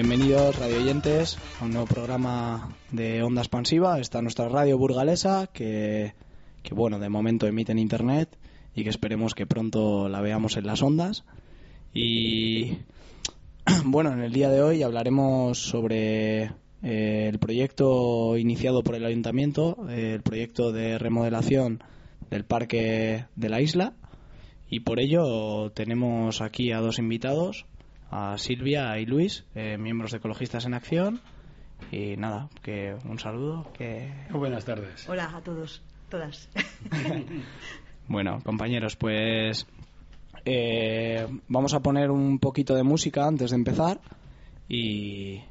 Bienvenidos, radio oyentes, a un nuevo programa de Onda Expansiva. Está nuestra radio burgalesa, que, que, bueno, de momento emite en internet y que esperemos que pronto la veamos en las ondas. Y bueno, en el día de hoy hablaremos sobre eh, el proyecto iniciado por el ayuntamiento, eh, el proyecto de remodelación del parque de la isla. Y por ello tenemos aquí a dos invitados, a Silvia y Luis, eh, miembros de Ecologistas en Acción. Y nada, que un saludo. Que... Buenas tardes. Hola a todos, todas. bueno, compañeros, pues eh, vamos a poner un poquito de música antes de empezar y,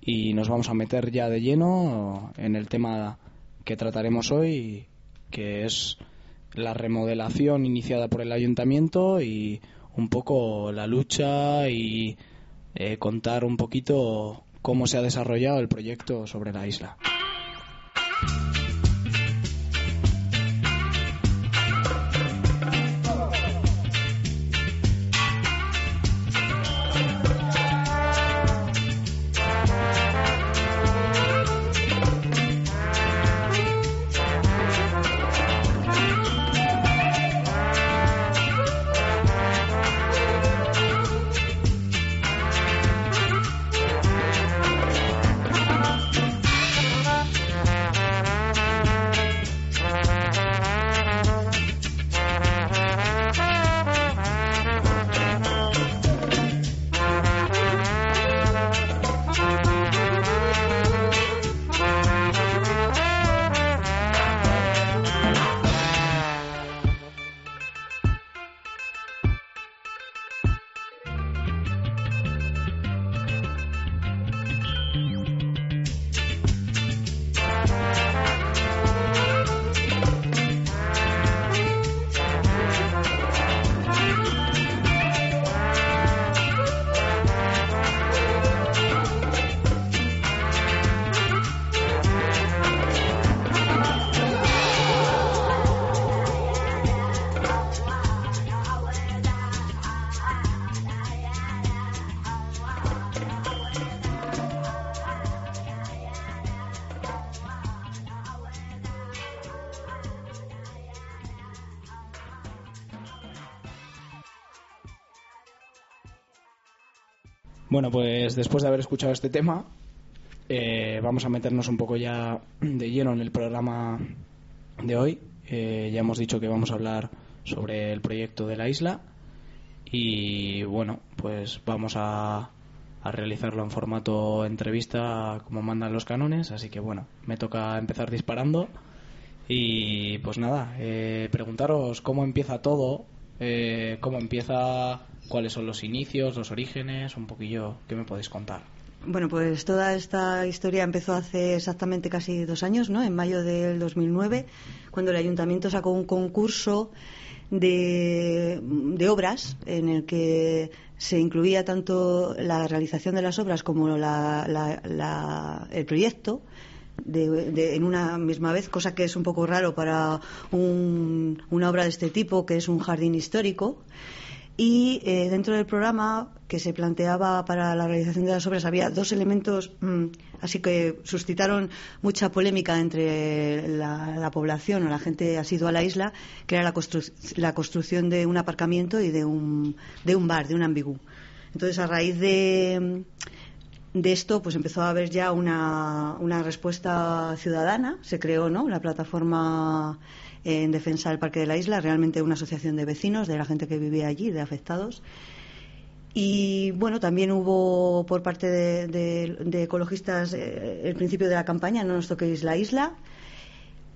y nos vamos a meter ya de lleno en el tema que trataremos hoy, que es la remodelación iniciada por el ayuntamiento y un poco la lucha y eh, contar un poquito cómo se ha desarrollado el proyecto sobre la isla. Bueno, pues después de haber escuchado este tema, eh, vamos a meternos un poco ya de lleno en el programa de hoy. Eh, ya hemos dicho que vamos a hablar sobre el proyecto de la isla y bueno, pues vamos a, a realizarlo en formato entrevista como mandan los cánones, así que bueno, me toca empezar disparando y pues nada, eh, preguntaros cómo empieza todo, eh, cómo empieza, cuáles son los inicios, los orígenes, un poquillo, ¿qué me podéis contar? Bueno, pues toda esta historia empezó hace exactamente casi dos años, ¿no? En mayo del 2009, cuando el ayuntamiento sacó un concurso de, de obras en el que se incluía tanto la realización de las obras como la, el proyecto de, de, en una misma vez, cosa que es un poco raro para un, una obra de este tipo, que es un jardín histórico. Y eh, dentro del programa que se planteaba para la realización de las obras había dos elementos, mmm, así que suscitaron mucha polémica entre la, la, población o la gente asidua a la isla, que era la, constru la construcción de un aparcamiento y de un, de un bar, de un ambigú. Entonces, a raíz de de esto pues empezó a haber ya una, una respuesta ciudadana, se creó ¿no? la plataforma en defensa del Parque de la Isla, realmente una asociación de vecinos, de la gente que vivía allí, de afectados. Y bueno, también hubo por parte de, ecologistas eh, el principio de la campaña, no nos toquéis la isla,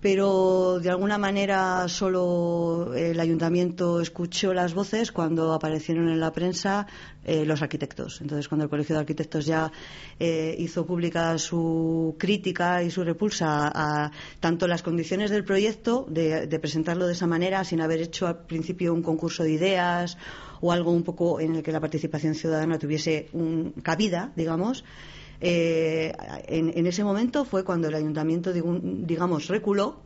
pero de alguna manera solo el ayuntamiento escuchó las voces cuando aparecieron en la prensa eh, los arquitectos. Entonces, cuando el Colegio de Arquitectos ya eh, hizo pública su crítica y su repulsa a tanto las condiciones del proyecto, de, de presentarlo de esa manera, sin haber hecho al principio un concurso de ideas o algo un poco en el que la participación ciudadana tuviese un, cabida, digamos, eh, en, ese momento fue cuando el ayuntamiento, digamos, reculó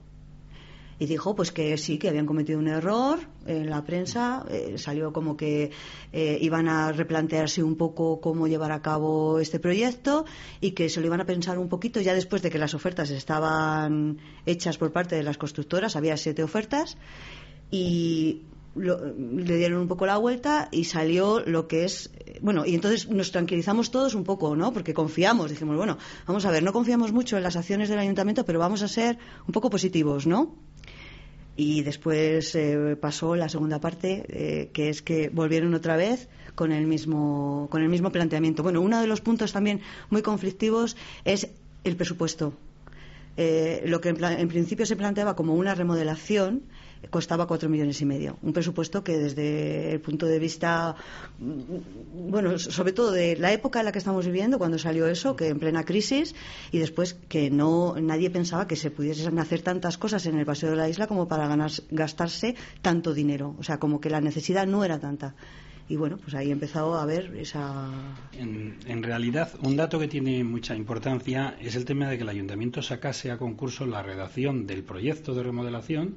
y dijo pues que sí, que habían cometido un error en la prensa, eh, salió como que eh, iban a replantearse un poco cómo llevar a cabo este proyecto y que se lo iban a pensar un poquito ya después de que las ofertas estaban hechas por parte de las constructoras, había siete ofertas y le dieron un poco la vuelta y salió lo que es bueno y entonces nos tranquilizamos todos un poco no porque confiamos dijimos bueno vamos a ver no confiamos mucho en las acciones del ayuntamiento pero vamos a ser un poco positivos no y después eh, pasó la segunda parte eh, que es que volvieron otra vez con el mismo con el mismo planteamiento. Bueno uno de los puntos también muy conflictivos es el presupuesto. Eh, lo que en, principio se planteaba como una remodelación costaba cuatro millones y medio. Un presupuesto que desde el punto de vista, mm, bueno, sobre todo de la época en la que estamos viviendo, cuando salió eso, que en plena crisis, y después que no nadie pensaba que se pudiesen hacer tantas cosas en el paseo de la isla como para gastarse tanto dinero. O sea, como que la necesidad no era tanta y bueno, pues ahí he empezado a ver esa. En, en, realidad, un dato que tiene mucha importancia es el tema de que el ayuntamiento sacase a concurso la redacción del proyecto de remodelación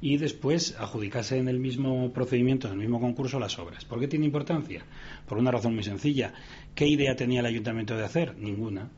y después adjudicarse en el mismo procedimiento, en el mismo concurso, las obras. ¿Por qué tiene importancia? Por una razón muy sencilla. ¿Qué idea tenía el ayuntamiento de hacer? Ninguna.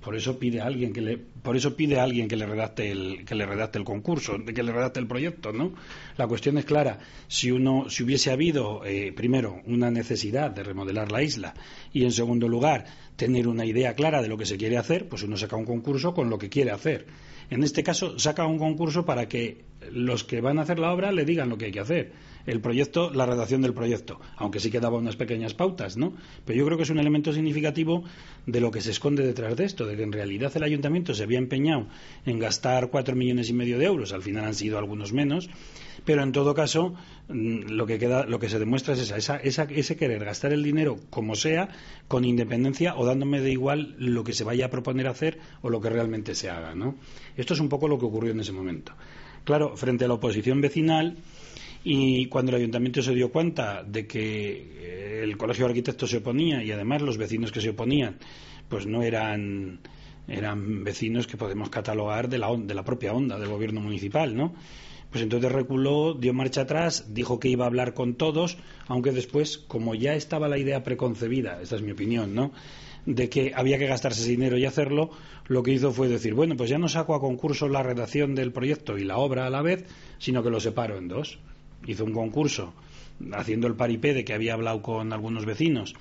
Por eso pide a alguien que le, por eso pide a alguien que le redacte el, que le redacte el concurso, que le redacte el proyecto, ¿no? La cuestión es clara. Si uno, si hubiese habido, eh, primero, una necesidad de remodelar la isla y, en segundo lugar, tener una idea clara de lo que se quiere hacer, pues uno saca un concurso con lo que quiere hacer. En este caso, saca un concurso para que los que van a hacer la obra le digan lo que hay que hacer. El proyecto, la redacción del proyecto, aunque sí que daba unas pequeñas pautas, ¿no? Pero yo creo que es un elemento significativo de lo que se esconde detrás de esto, de que en realidad el ayuntamiento se había empeñado en gastar cuatro millones y medio de euros, al final han sido algunos menos, pero en todo caso mm, lo que queda, lo que se demuestra es esa, esa, ese querer gastar el dinero como sea, con independencia o dándome de igual lo que se vaya a proponer hacer o lo que realmente se haga, ¿no? Esto es un poco lo que ocurrió en ese momento. Claro, frente a la oposición vecinal y cuando el ayuntamiento se dio cuenta de que eh, el colegio de arquitectos se oponía y además los vecinos que se oponían pues no eran eran vecinos que podemos catalogar de la, de la propia onda del gobierno municipal, ¿no? Pues entonces reculó, dio marcha atrás, dijo que iba a hablar con todos, aunque después, como ya estaba la idea preconcebida, esa es mi opinión, ¿no? de que había que gastarse ese dinero y hacerlo, lo que hizo fue decir, bueno, pues ya no saco a concurso la redacción del proyecto y la obra a la vez, sino que lo separo en dos. Hizo un concurso haciendo el paripé de que había hablado con algunos vecinos,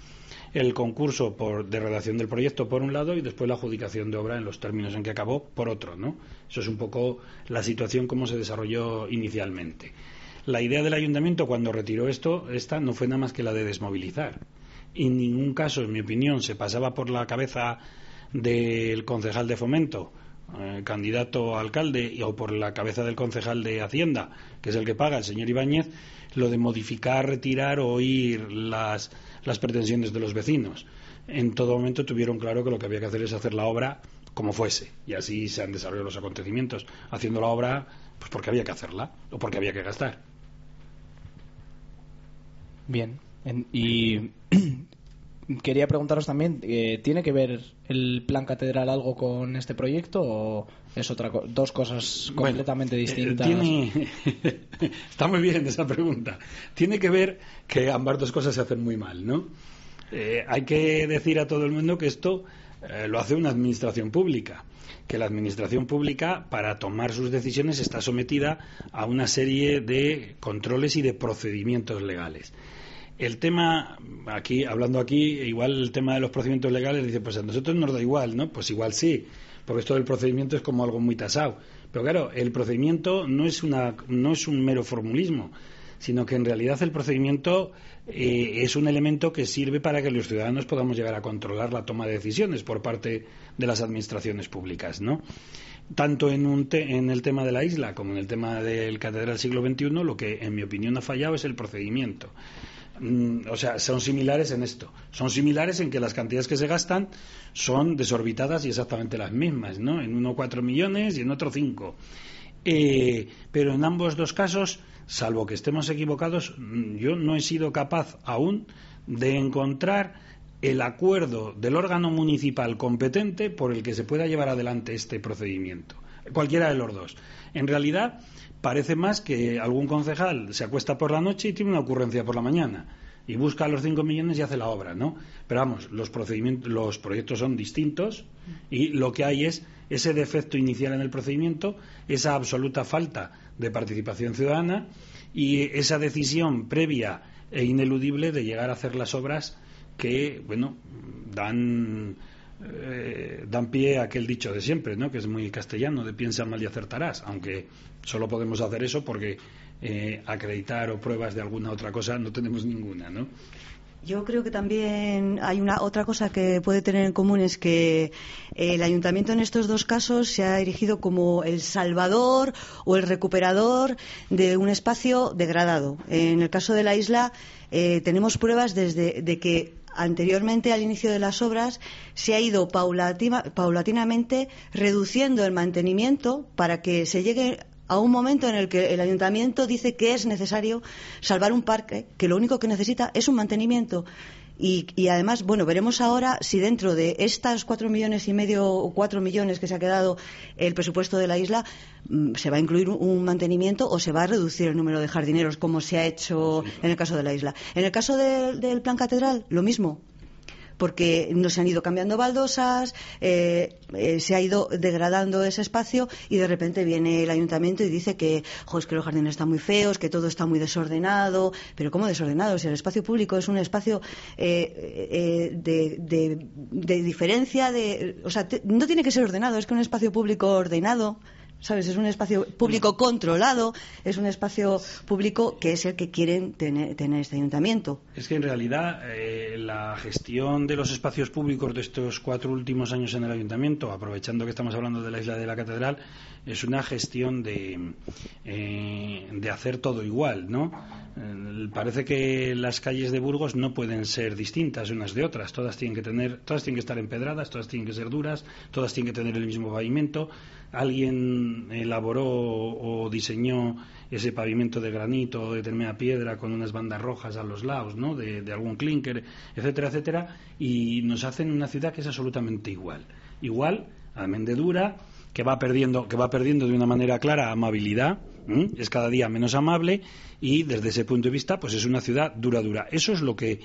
el concurso por, de redacción del proyecto por un lado y después la adjudicación de obra en los términos en que acabó por otro, ¿no? Eso es un poco la situación como se desarrolló inicialmente. La idea del ayuntamiento cuando retiró esto, esta no fue nada más que la de desmovilizar en ningún caso, en mi opinión, se pasaba por la cabeza del concejal de fomento, eh, candidato a alcalde, o por la cabeza del concejal de Hacienda, que es el que paga, el señor Ibáñez, lo de modificar, retirar o oír las, las pretensiones de los vecinos. En todo momento tuvieron claro que lo que había que hacer es hacer la obra como fuese. Y así se han desarrollado los acontecimientos, haciendo la obra pues porque había que hacerla o porque había que gastar. Bien, y quería preguntaros también, eh, ¿tiene que ver el plan catedral algo con este proyecto o es otra dos cosas completamente eh, distintas? Está muy bien esa pregunta. Tiene que ver que ambas dos cosas se hacen muy mal, ¿no? Eh, hay que decir a todo el mundo que esto lo hace una administración pública que la administración pública, para tomar sus decisiones, está sometida a una serie de controles y de procedimientos legales el tema, aquí, hablando aquí, igual el tema de los procedimientos legales, dice, pues a nosotros nos da igual, ¿no? Pues igual sí, porque esto del procedimiento es como algo muy tasado. Pero claro, el procedimiento no es, una, no es un mero formulismo, sino que en realidad el procedimiento eh, es un elemento que sirve para que los ciudadanos podamos llegar a controlar la toma de decisiones por parte de las administraciones públicas, ¿no? Tanto en, un en el tema de la isla como en el tema del Catedral siglo XXI, lo que en mi opinión ha fallado es el procedimiento. Mm, o sea, son similares en esto. Son similares en que las cantidades que se gastan son desorbitadas y exactamente las mismas, ¿no? En uno cuatro millones y en otro cinco. Eh, pero en ambos dos casos, salvo que estemos equivocados, mm, yo no he sido capaz aún de encontrar el acuerdo del órgano municipal competente por el que se pueda llevar adelante este procedimiento. Cualquiera de los dos. En realidad, parece más que algún concejal se acuesta por la noche y tiene una ocurrencia por la mañana y busca los 5 millones y hace la obra, ¿no? Pero vamos, los, procedimientos, los proyectos son distintos y lo que hay es ese defecto inicial en el procedimiento, esa absoluta falta de participación ciudadana y esa decisión previa e ineludible de llegar a hacer las obras que, bueno, dan eh, dan pie a aquel dicho de siempre, ¿no? que es muy castellano, de piensa mal y acertarás, aunque solo podemos hacer eso porque eh, acreditar o pruebas de alguna otra cosa no tenemos ninguna, ¿no? Yo creo que también hay una otra cosa que puede tener en común es que el ayuntamiento en estos dos casos se ha erigido como el salvador o el recuperador de un espacio degradado. En el caso de la isla eh, tenemos pruebas desde de que anteriormente al inicio de las obras se ha ido paulatinamente reduciendo el mantenimiento para que se llegue a un momento en el que el ayuntamiento dice que es necesario salvar un parque que lo único que necesita es un mantenimiento. Y, además, bueno, veremos ahora si dentro de estas cuatro millones y medio o cuatro millones que se ha quedado el presupuesto de la isla, mm, se va a incluir un mantenimiento o se va a reducir el número de jardineros, como se ha hecho en el caso de la isla. En el caso del plan catedral, lo mismo porque no se han ido cambiando baldosas, eh, eh, se ha ido degradando ese espacio y de repente viene el ayuntamiento y dice que, que los jardines están muy feos, que todo está muy desordenado. Pero ¿cómo desordenado? Si el espacio público es un espacio eh, de, diferencia, de, o sea, no tiene que ser ordenado, es que un espacio público ordenado ¿sabes? Es un espacio público controlado, es un espacio público que es el que quieren tener, este ayuntamiento. Es que en realidad eh, la gestión de los espacios públicos de estos cuatro últimos años en el ayuntamiento, aprovechando que estamos hablando de la isla de la catedral, es una gestión de, eh, de hacer todo igual, ¿no? Eh, parece que las calles de Burgos no pueden ser distintas unas de otras, todas tienen que tener, todas tienen que estar empedradas, todas tienen que ser duras, todas tienen que tener el mismo pavimento alguien elaboró o diseñó ese pavimento de granito o de determinada piedra con unas bandas rojas a los lados, ¿no? De, algún clinker, etcétera, etcétera, y nos hacen una ciudad que es absolutamente igual. Igual, a dura, que va perdiendo, que va perdiendo de una manera clara amabilidad, es cada día menos amable y desde ese punto de vista, pues es una ciudad dura, dura. Eso es lo que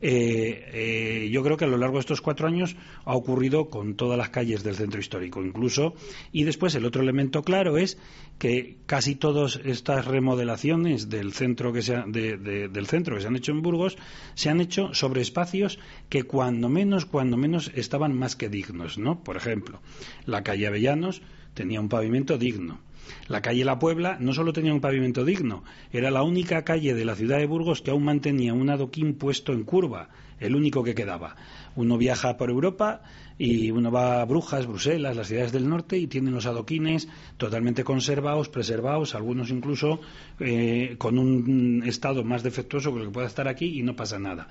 eh, eh, yo creo que a lo largo de estos cuatro años ha ocurrido con todas las calles del centro histórico, incluso. Y después el otro elemento claro es que casi todas estas remodelaciones del centro que se del centro que se han hecho en Burgos se han hecho sobre espacios que cuando menos, cuando menos estaban más que dignos, ¿no? Por ejemplo, la calle Avellanos tenía un pavimento digno la calle La Puebla no solo tenía un pavimento digno, era la única calle de la ciudad de Burgos que aún mantenía un adoquín puesto en curva, el único que quedaba. Uno viaja por Europa y uno va a Brujas, Bruselas, las ciudades del norte y tienen los adoquines totalmente conservados, preservados, algunos incluso eh, con un estado más defectuoso que lo que pueda estar aquí y no pasa nada.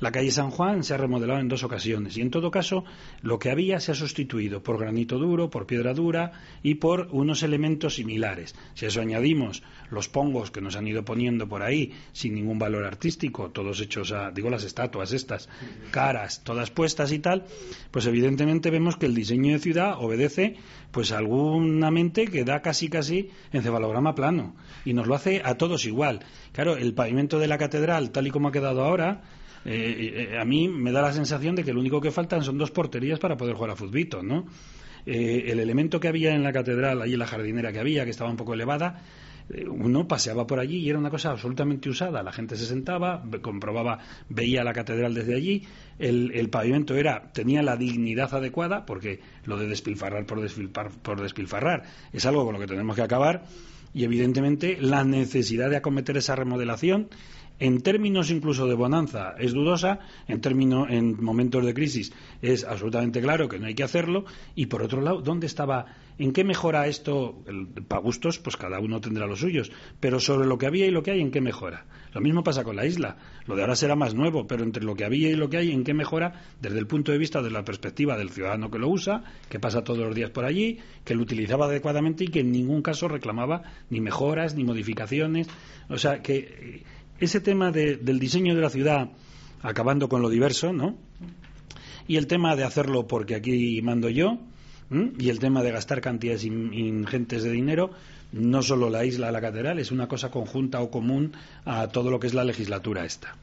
La calle San Juan se ha remodelado en dos ocasiones y en todo caso lo que había se ha sustituido por granito duro, por piedra dura y por unos elementos similares. Si a eso añadimos los pongos que nos han ido poniendo por ahí sin ningún valor artístico, todos hechos a, digo las estatuas estas, caras, todas puestas y tal, pues evidentemente vemos que el diseño de ciudad obedece pues a alguna mente que da casi casi encefalograma plano y nos lo hace a todos igual. Claro, el pavimento de la catedral tal y como ha quedado ahora eh, eh, a mí me da la sensación de que lo único que faltan son dos porterías para poder jugar a futbito, ¿no? Eh, el elemento que había en la catedral, allí en la jardinera que había, que estaba un poco elevada, uno paseaba por allí y era una cosa absolutamente usada. La gente se sentaba, comprobaba, veía la catedral desde allí. El, pavimento era tenía la dignidad adecuada, porque lo de despilfarrar por, por despilfarrar es algo con lo que tenemos que acabar. Y evidentemente la necesidad de acometer esa remodelación en términos incluso de bonanza es dudosa, en, términos, en momentos de crisis es absolutamente claro que no hay que hacerlo, y por otro lado, ¿dónde estaba? ¿En qué mejora esto? Para gustos, pues cada uno tendrá los suyos, pero sobre lo que había y lo que hay, ¿en qué mejora? Lo mismo pasa con la isla. Lo de ahora será más nuevo, pero entre lo que había y lo que hay, ¿en qué mejora? Desde el punto de vista de la perspectiva del ciudadano que lo usa, que pasa todos los días por allí, que lo utilizaba adecuadamente y que en ningún caso reclamaba ni mejoras ni modificaciones. O sea, que ese tema del diseño de la ciudad, acabando con lo diverso, ¿no? Y el tema de hacerlo porque aquí mando yo, y el tema de gastar cantidades ingentes de dinero, no solo la isla, la catedral, es una cosa conjunta o común a todo lo que es la legislatura esta.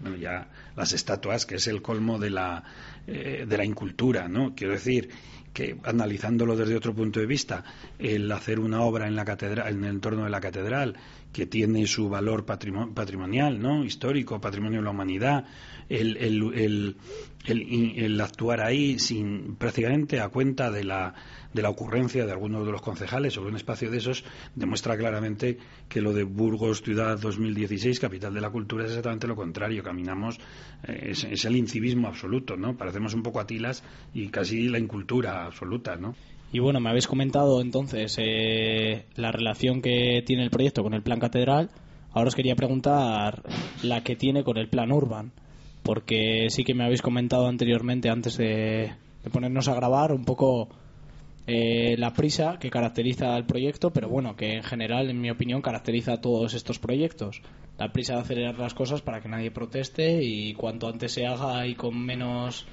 Bueno, ya las estatuas, que es el colmo de la, eh, de la incultura, ¿no? Quiero decir, que analizándolo desde otro punto de vista, el hacer una obra en la catedral, en el entorno de la catedral, que tiene su valor patrimonial, ¿no? histórico, patrimonio de la humanidad, el, el, el, actuar ahí sin prácticamente a cuenta de la, de la ocurrencia de algunos de los concejales sobre un espacio de esos demuestra claramente que lo de Burgos Ciudad 2016, capital de la cultura, es exactamente lo contrario. Caminamos, eh, es, el incivismo absoluto, ¿no? Parecemos un poco atilas y casi la incultura absoluta, ¿no? Y bueno, me habéis comentado entonces eh, la relación que tiene el proyecto con el plan catedral. Ahora os quería preguntar la que tiene con el plan urban, porque sí que me habéis comentado anteriormente, antes de, ponernos a grabar, un poco eh, la prisa que caracteriza al proyecto, pero bueno, que en general, en mi opinión, caracteriza a todos estos proyectos. La prisa de acelerar las cosas para que nadie proteste y cuanto antes se haga y con menos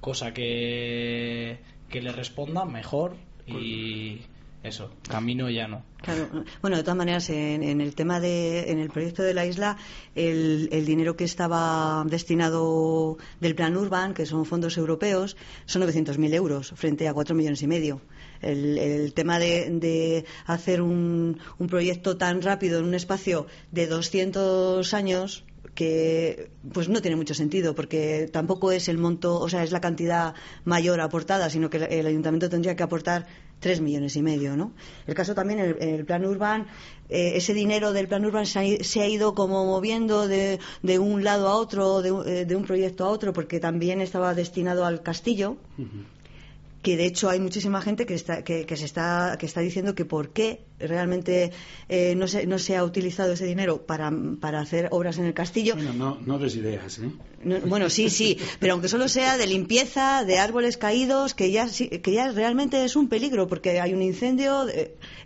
cosa que que le responda mejor y eso, camino ya no. Claro, bueno, de todas maneras, en, el tema de, en el proyecto de la isla, el, dinero que estaba destinado del plan Urban, que son fondos europeos, son 900.000 euros frente a 4 millones y medio. El, tema de, hacer un, un, proyecto tan rápido en un espacio de 200 años que pues no tiene mucho sentido porque tampoco es el monto, o sea, es la cantidad mayor aportada, sino que el ayuntamiento tendría que aportar tres millones y medio, ¿no? El caso también en el, plan urbano, eh, ese dinero del plan urbano se ha, ido como moviendo de, de un lado a otro, de, eh, de, un proyecto a otro, porque también estaba destinado al castillo que de hecho hay muchísima gente que está, que, se está, que está diciendo que por qué realmente eh, no, se, no se ha utilizado ese dinero para, para hacer obras en el castillo. Bueno, no, no des ideas, ¿eh? bueno, sí, sí, pero aunque solo sea de limpieza, de árboles caídos, que ya, que ya realmente es un peligro porque hay un incendio.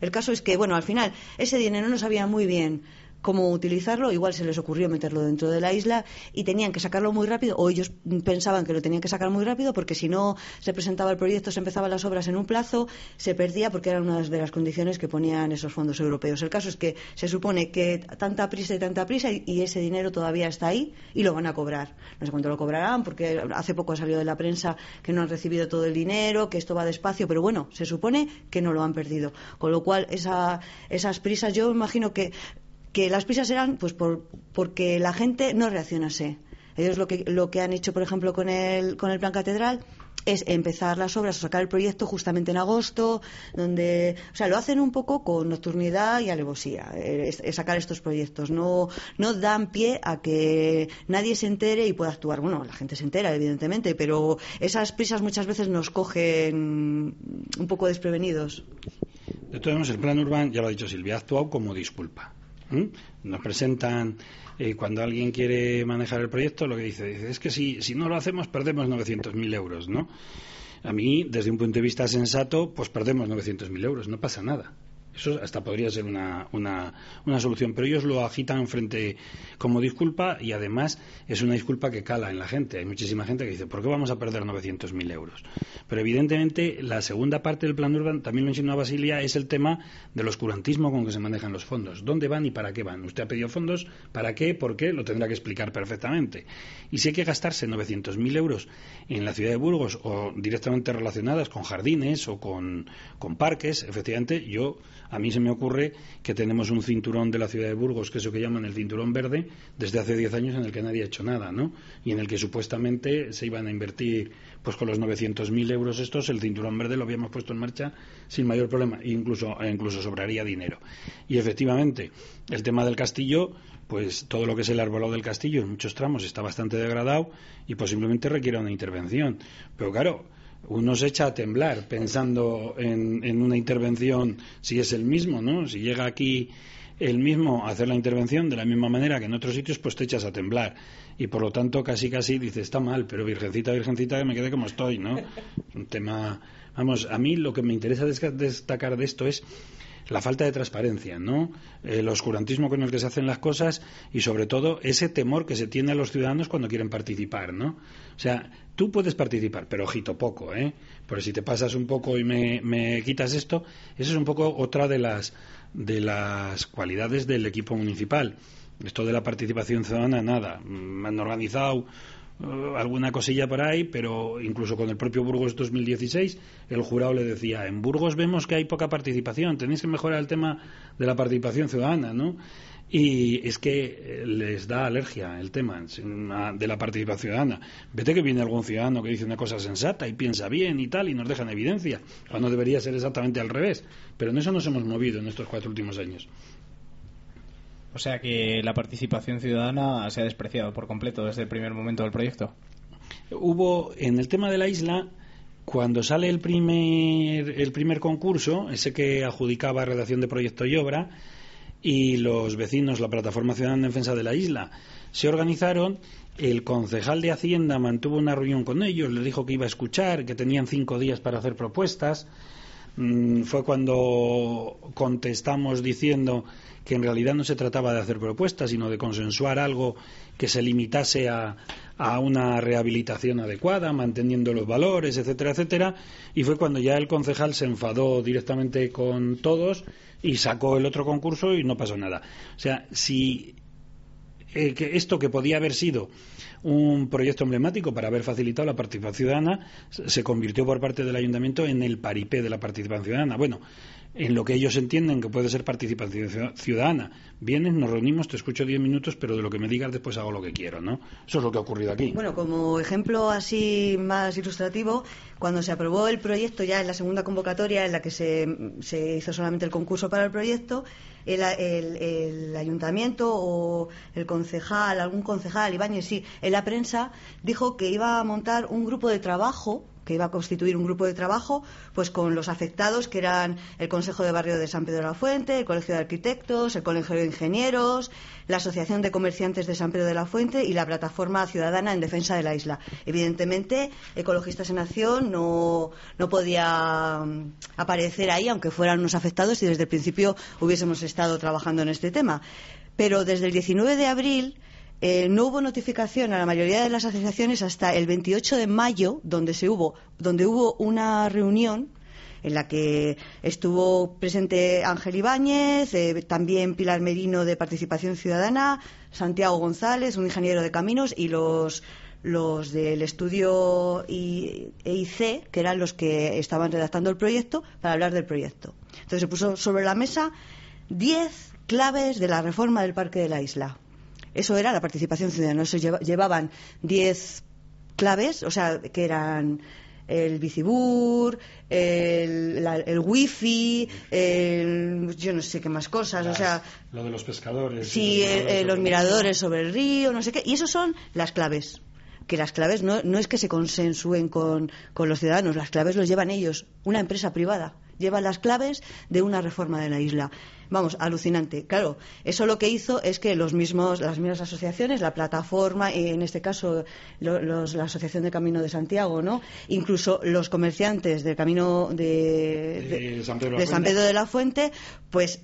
El caso es que, bueno, al final ese dinero no sabía muy bien cómo utilizarlo, igual se les ocurrió meterlo dentro de la isla y tenían que sacarlo muy rápido, o ellos pensaban que lo tenían que sacar muy rápido porque si no se presentaba el proyecto, se empezaban las obras en un plazo, se perdía porque eran una de las condiciones que ponían esos fondos europeos. El caso es que se supone que tanta prisa y tanta prisa y ese dinero todavía está ahí y lo van a cobrar. No sé cuánto lo cobrarán porque hace poco ha salido de la prensa que no han recibido todo el dinero, que esto va despacio, pero bueno, se supone que no lo han perdido. Con lo cual, esas prisas, yo imagino que que las prisas eran pues por, porque la gente no reaccionase. Ellos lo que, lo que han hecho, por ejemplo, con el, con el plan catedral es empezar las obras sacar el proyecto justamente en agosto, donde, o sea, lo hacen un poco con nocturnidad y alevosía, es, sacar estos proyectos. No, no dan pie a que nadie se entere y pueda actuar. Bueno, la gente se entera, evidentemente, pero esas prisas muchas veces nos cogen un poco desprevenidos. De todos modos, el plan urbano, ya lo ha dicho Silvia, ha actuado como disculpa. ¿Mm? Nos presentan, eh, cuando alguien quiere manejar el proyecto, lo que dice, dice es que si, si no lo hacemos perdemos 900.000 euros, ¿no? A mí, desde un punto de vista sensato, pues perdemos 900.000 euros, no pasa nada. Eso hasta podría ser una, una, una, solución, pero ellos lo agitan frente como disculpa y además es una disculpa que cala en la gente. Hay muchísima gente que dice, ¿por qué vamos a perder 900.000 euros? Pero evidentemente la segunda parte del plan Urban, también lo mencionó Basilia, es el tema del oscurantismo con que se manejan los fondos. ¿Dónde van y para qué van? Usted ha pedido fondos, ¿para qué? ¿Por qué? Lo tendrá que explicar perfectamente. Y si hay que gastarse 900.000 euros en la ciudad de Burgos o directamente relacionadas con jardines o con, con parques, efectivamente, yo a mí se me ocurre que tenemos un cinturón de la ciudad de Burgos, que es lo que llaman el cinturón verde, desde hace 10 años en el que nadie ha hecho nada, ¿no? Y en el que supuestamente se iban a invertir, pues con los 900.000 euros estos, el cinturón verde lo habíamos puesto en marcha sin mayor problema, e incluso, e incluso sobraría dinero. Y efectivamente, el tema del castillo, pues todo lo que es el arbolado del castillo en muchos tramos está bastante degradado y posiblemente requiera una intervención. Pero claro, uno se echa a temblar pensando en, una intervención si es el mismo, ¿no? Si llega aquí el mismo a hacer la intervención de la misma manera que en otros sitios, pues te echas a temblar. Y por lo tanto, casi casi dices, está mal, pero virgencita, virgencita, que me quede como estoy, ¿no? Un tema. Vamos, a mí lo que me interesa destacar de esto es la falta de transparencia, ¿no? El oscurantismo con el que se hacen las cosas y sobre todo ese temor que se tiene a los ciudadanos cuando quieren participar, ¿no? O sea, tú puedes participar, pero ojito poco, ¿eh? Porque si te pasas un poco y me, me quitas esto, eso es un poco otra de las de las cualidades del equipo municipal. Esto de la participación ciudadana, nada. Han organizado eh, alguna cosilla por ahí, pero incluso con el propio Burgos 2016, el jurado le decía, en Burgos vemos que hay poca participación, tenéis que mejorar el tema de la participación ciudadana, ¿no? Y es que eh, les da alergia el tema de la participación ciudadana. Vete que viene algún ciudadano que dice una cosa sensata y piensa bien y tal y nos deja en evidencia, cuando debería ser exactamente al revés. Pero en eso nos hemos movido en estos cuatro últimos años. O sea que la participación ciudadana se ha despreciado por completo desde el primer momento del proyecto. Hubo, en el tema de la isla, cuando sale el primer, el primer concurso, ese que adjudicaba redacción de proyecto y obra, y los vecinos, la Plataforma Ciudadana en Defensa de la Isla, se organizaron, el concejal de Hacienda mantuvo una reunión con ellos, les dijo que iba a escuchar, que tenían cinco días para hacer propuestas. Mm, fue cuando contestamos diciendo que en realidad no se trataba de hacer propuestas, sino de consensuar algo que se limitase a, a una rehabilitación adecuada, manteniendo los valores, etcétera, etcétera. Y fue cuando ya el concejal se enfadó directamente con todos y sacó el otro concurso y no pasó nada. O sea, si eh, que esto que podía haber sido un proyecto emblemático para haber facilitado la participación ciudadana se convirtió por parte del ayuntamiento en el paripé de la participación ciudadana. Bueno, en lo que ellos entienden que puede ser participación ciudadana. Vienes, nos reunimos, te escucho diez minutos, pero de lo que me digas después hago lo que quiero, ¿no? Eso es lo que ha ocurrido aquí. Bueno, como ejemplo así más ilustrativo, cuando se aprobó el proyecto ya en la segunda convocatoria en la que se, hizo solamente el concurso para el proyecto, el, el, ayuntamiento o el concejal, algún concejal, Ibáñez, sí, en la prensa dijo que iba a montar un grupo de trabajo que iba a constituir un grupo de trabajo pues con los afectados que eran el Consejo de Barrio de San Pedro de la Fuente, el Colegio de Arquitectos, el Colegio de Ingenieros, la Asociación de Comerciantes de San Pedro de la Fuente y la Plataforma Ciudadana en Defensa de la Isla. Evidentemente, Ecologistas en Acción no, no podía mm, aparecer ahí, aunque fueran unos afectados y desde el principio hubiésemos estado trabajando en este tema. Pero desde el 19 de abril eh, no hubo notificación a la mayoría de las asociaciones hasta el 28 de mayo, donde, se hubo, donde hubo una reunión en la que estuvo presente Ángel Ibáñez, eh, también Pilar Merino de Participación Ciudadana, Santiago González, un ingeniero de caminos, y los, los del estudio EIC, que eran los que estaban redactando el proyecto, para hablar del proyecto. Entonces se puso sobre la mesa diez claves de la reforma del Parque de la Isla. Eso era la participación ciudadana. Eso llevaban 10 claves, o sea, que eran el bicibur, el, el wifi, el, yo no sé qué más cosas, o sea... Lo de los pescadores. Sí, eh, los, miradores sobre el río, no sé qué. Y eso son las claves. Que las claves no, no es que se consensúen con, con los ciudadanos, las claves los llevan ellos, una empresa privada lleva las claves de una reforma de la isla. Vamos, alucinante. Claro, eso lo que hizo es que los mismos, las mismas asociaciones, la plataforma, en este caso la Asociación de Camino de Santiago, ¿no? Incluso los comerciantes del Camino de, San Pedro de la Fuente, pues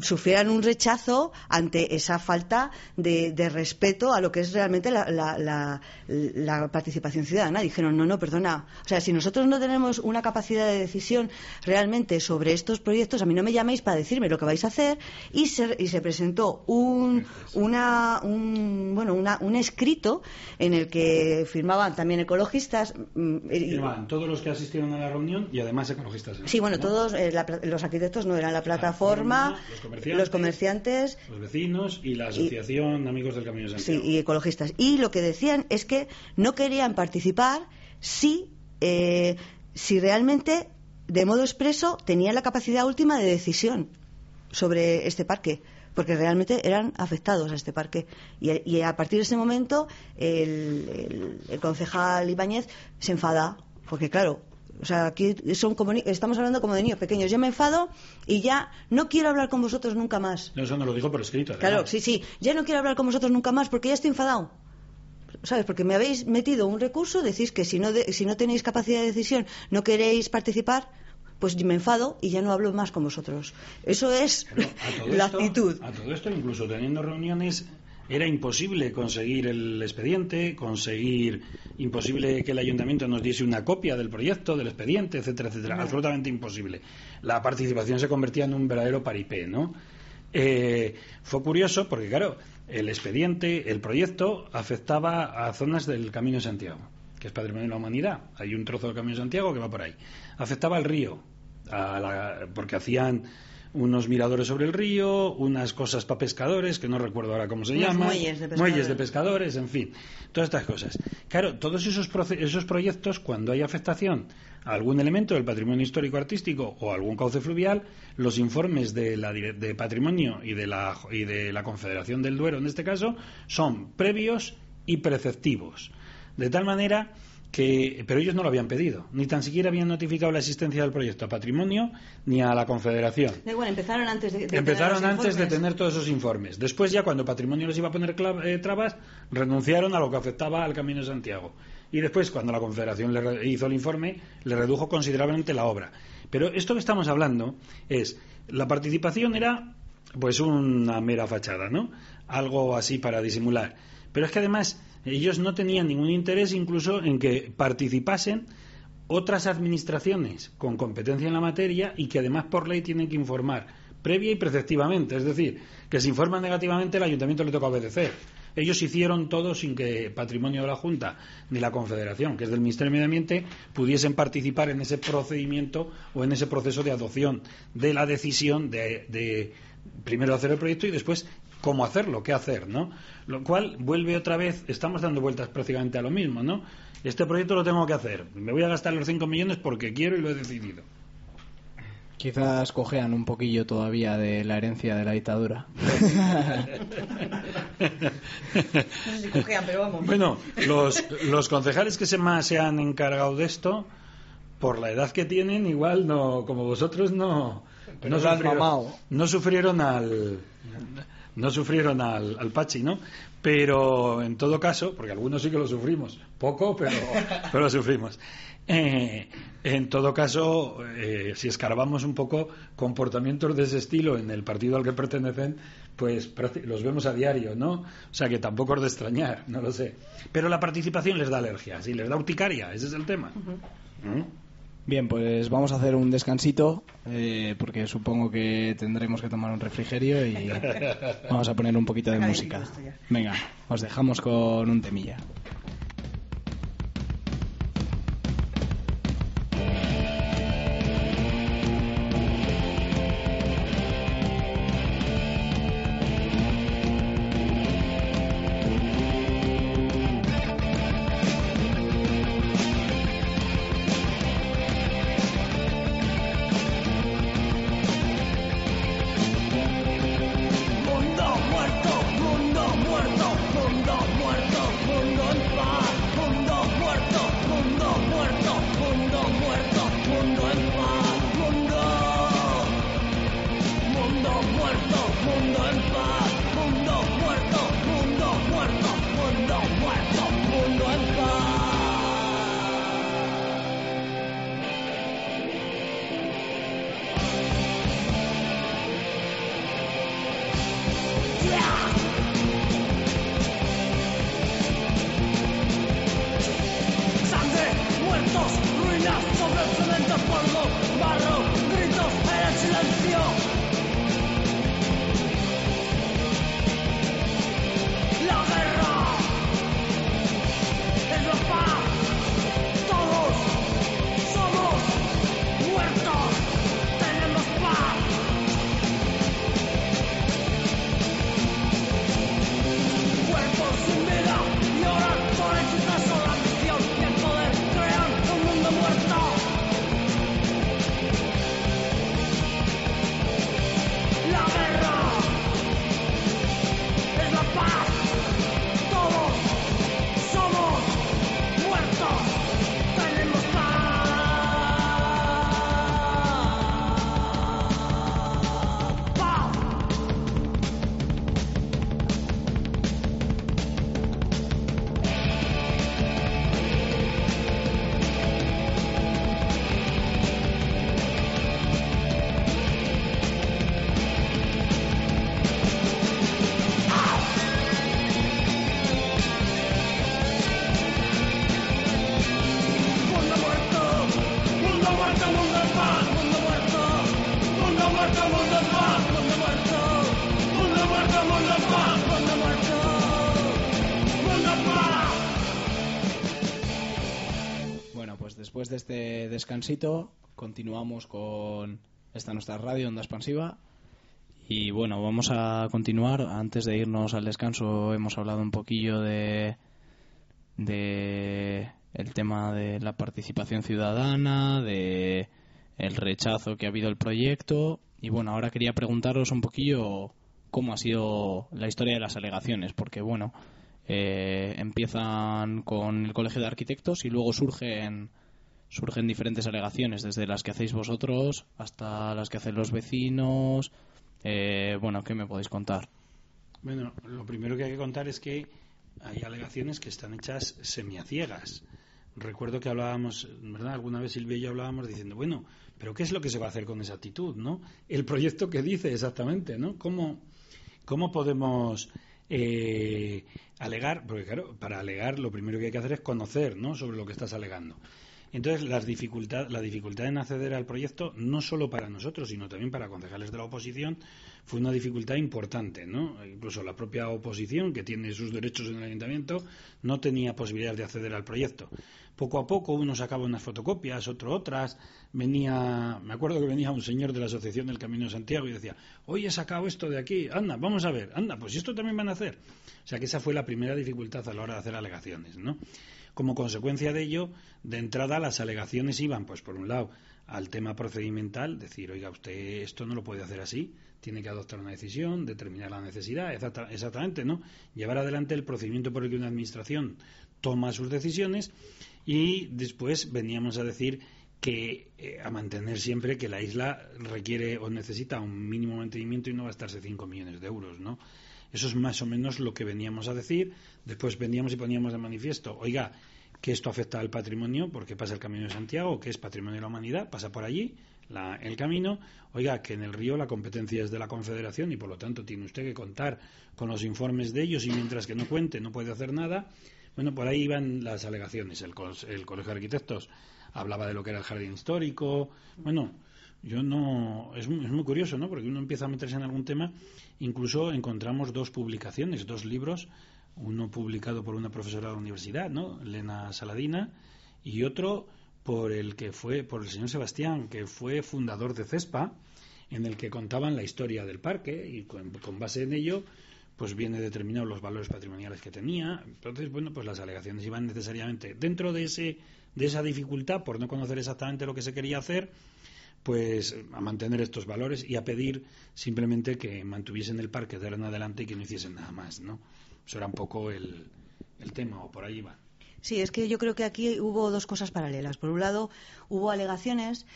sufrieran un rechazo ante esa falta de, respeto a lo que es realmente la, participación ciudadana. Dijeron, no, no, perdona. O sea, si nosotros no tenemos una capacidad de decisión realmente sobre estos proyectos, a mí no me llaméis para decirme lo que vais a hacer. Y se, y se presentó un, una, un, bueno, un escrito en el que firmaban también ecologistas. Mm, firmaban todos los que asistieron a la reunión y además ecologistas. Sí, bueno, todos eh, los arquitectos no eran la plataforma los comerciantes, los, vecinos y la asociación Amigos del Camino de Santiago. Sí, y ecologistas. Y lo que decían es que no querían participar si, eh, si realmente, de modo expreso, tenían la capacidad última de decisión sobre este parque porque realmente eran afectados a este parque. Y, a partir de ese momento, el, el concejal Ibáñez se enfada, porque claro, o sea, aquí son como, estamos hablando como de niños pequeños. Yo me enfado y ya no quiero hablar con vosotros nunca más. No, eso no lo dijo por escrito. Claro, sí, sí. Ya no quiero hablar con vosotros nunca más porque ya estoy enfadado. ¿Sabes? Porque me habéis metido un recurso, decís que si no, si no tenéis capacidad de decisión no queréis participar. pues me enfado y ya no hablo más con vosotros. Eso es la actitud. A todo esto, incluso teniendo reuniones, era imposible conseguir el expediente, conseguir, imposible que el ayuntamiento nos diese una copia del proyecto, del expediente, etcétera, etcétera. Absolutamente imposible. La participación se convertía en un verdadero paripé, ¿no? Eh, fue curioso porque, claro, el expediente, el proyecto, afectaba a zonas del Camino de Santiago, que es patrimonio de la humanidad. Hay un trozo del Camino de Santiago que va por ahí. Afectaba al río, porque hacían unos miradores sobre el río, unas cosas para pescadores, que no recuerdo ahora cómo se llaman, muelles de, muelles de pescadores, en fin, todas estas cosas. Claro, todos esos, esos proyectos, cuando hay afectación a algún elemento del patrimonio histórico artístico o algún cauce fluvial, los informes de, la, de patrimonio y de, la, y de la Confederación del Duero, en este caso, son previos y preceptivos. De tal manera pero ellos no lo habían pedido, ni tan siquiera habían notificado la existencia del proyecto a Patrimonio ni a la Confederación. empezaron antes de, empezaron antes de tener todos esos informes. Después ya cuando Patrimonio les iba a poner eh, trabas, renunciaron a lo que afectaba al Camino de Santiago. Y después, cuando la Confederación le hizo el informe, le redujo considerablemente la obra. Pero esto que estamos hablando es, la participación era pues una mera fachada, ¿no? Algo así para disimular. Pero es que además ellos no tenían ningún interés incluso en que participasen otras administraciones con competencia en la materia y que además por ley tienen que informar previa y preceptivamente. Es decir, que si informan negativamente el ayuntamiento le toca obedecer. Ellos hicieron todo sin que Patrimonio de la Junta ni la Confederación, que es del Ministerio de Medio Ambiente, pudiesen participar en ese procedimiento o en ese proceso de adopción de la decisión de, de primero hacer el proyecto y después cómo hacerlo, qué hacer, ¿no? Lo cual vuelve otra vez, estamos dando vueltas prácticamente a lo mismo, ¿no? Este proyecto lo tengo que hacer, me voy a gastar los 5 millones porque quiero y lo he decidido. Quizás cojean un poquillo todavía de la herencia de la dictadura. no sé si cojean, pero vamos. Bueno, los, los concejales que se más se han encargado de esto, por la edad que tienen, igual no, como vosotros no, no sufrieron, no sufrieron al no sufrieron al, al Pachi, ¿no? Pero en todo caso, porque algunos sí que lo sufrimos, poco, pero, pero lo sufrimos. Eh, en todo caso, eh, si escarbamos un poco comportamientos de ese estilo en el partido al que pertenecen, pues los vemos a diario, ¿no? O sea que tampoco es de extrañar, no lo sé. Pero la participación les da alergia, sí, les da urticaria, ese es el tema. Bien, pues vamos a hacer un descansito eh, porque supongo que tendremos que tomar un refrigerio y vamos a poner un poquito de música. Venga, os dejamos con un temilla. Este descansito continuamos con esta nuestra radio Onda Expansiva y bueno, vamos a continuar. Antes de irnos al descanso hemos hablado un poquillo de, de el tema de la participación ciudadana, de el rechazo que ha habido al proyecto y bueno, ahora quería preguntaros un poquillo cómo ha sido la historia de las alegaciones, porque bueno, eh, empiezan con el Colegio de Arquitectos y luego surgen surgen diferentes alegaciones, desde las que hacéis vosotros hasta las que hacen los vecinos, eh, bueno, ¿qué me podéis contar? Bueno, lo primero que hay que contar es que hay alegaciones que están hechas semiaciegas. Recuerdo que hablábamos, ¿verdad? Alguna vez Silvia y yo hablábamos diciendo, bueno, pero ¿qué es lo que se va a hacer con esa actitud, no? El proyecto que dice exactamente, ¿no? ¿Cómo, cómo podemos eh, alegar? Porque claro, para alegar lo primero que hay que hacer es conocer, ¿no? Sobre lo que estás alegando. Entonces, las dificultad, la dificultad en acceder al proyecto, no solo para nosotros, sino también para concejales de la oposición, fue una dificultad importante, ¿no? Incluso la propia oposición, que tiene sus derechos en el ayuntamiento, no tenía posibilidad de acceder al proyecto. Poco a poco uno sacaba unas fotocopias, otro otras. Venía, me acuerdo que venía un señor de la Asociación del Camino de Santiago y decía, hoy he sacado esto de aquí, anda, vamos a ver, anda, pues esto también van a hacer. O sea que esa fue la primera dificultad a la hora de hacer alegaciones, ¿no? Como consecuencia de ello, de entrada las alegaciones iban, pues por un lado, al tema procedimental, decir, oiga, usted esto no lo puede hacer así, tiene que adoptar una decisión, determinar la necesidad, exactamente, ¿no? Llevar adelante el procedimiento por el que una administración toma sus decisiones y después veníamos a decir que eh, a mantener siempre que la isla requiere o necesita un mínimo mantenimiento y no estarse 5 millones de euros, ¿no? Eso es más o menos lo que veníamos a decir. Después veníamos y poníamos de manifiesto, oiga, que esto afecta al patrimonio porque pasa el Camino de Santiago, que es patrimonio de la humanidad, pasa por allí el camino. Oiga, que en el río la competencia es de la Confederación y por lo tanto tiene usted que contar con los informes de ellos y mientras que no cuente no puede hacer nada. Bueno, por ahí iban las alegaciones. El, el Colegio de Arquitectos hablaba de lo que era el jardín histórico. Bueno, yo no. Es, muy curioso, ¿no? Porque uno empieza a meterse en algún tema. Incluso encontramos dos publicaciones, dos libros. Uno publicado por una profesora de la universidad, ¿no? Lena Saladina. Y otro por el que fue, por el señor Sebastián, que fue fundador de CESPA, en el que contaban la historia del parque y con, con base en ello pues viene determinado los valores patrimoniales que tenía. Entonces, bueno, pues las alegaciones iban necesariamente dentro de ese de esa dificultad por no conocer exactamente lo que se quería hacer, pues a mantener estos valores y a pedir simplemente que mantuviesen el parque de ahora en adelante y que no hiciesen nada más, ¿no? Eso era un poco el, el tema, o por ahí va. Sí, es que yo creo que aquí hubo dos cosas paralelas. Por un lado, hubo alegaciones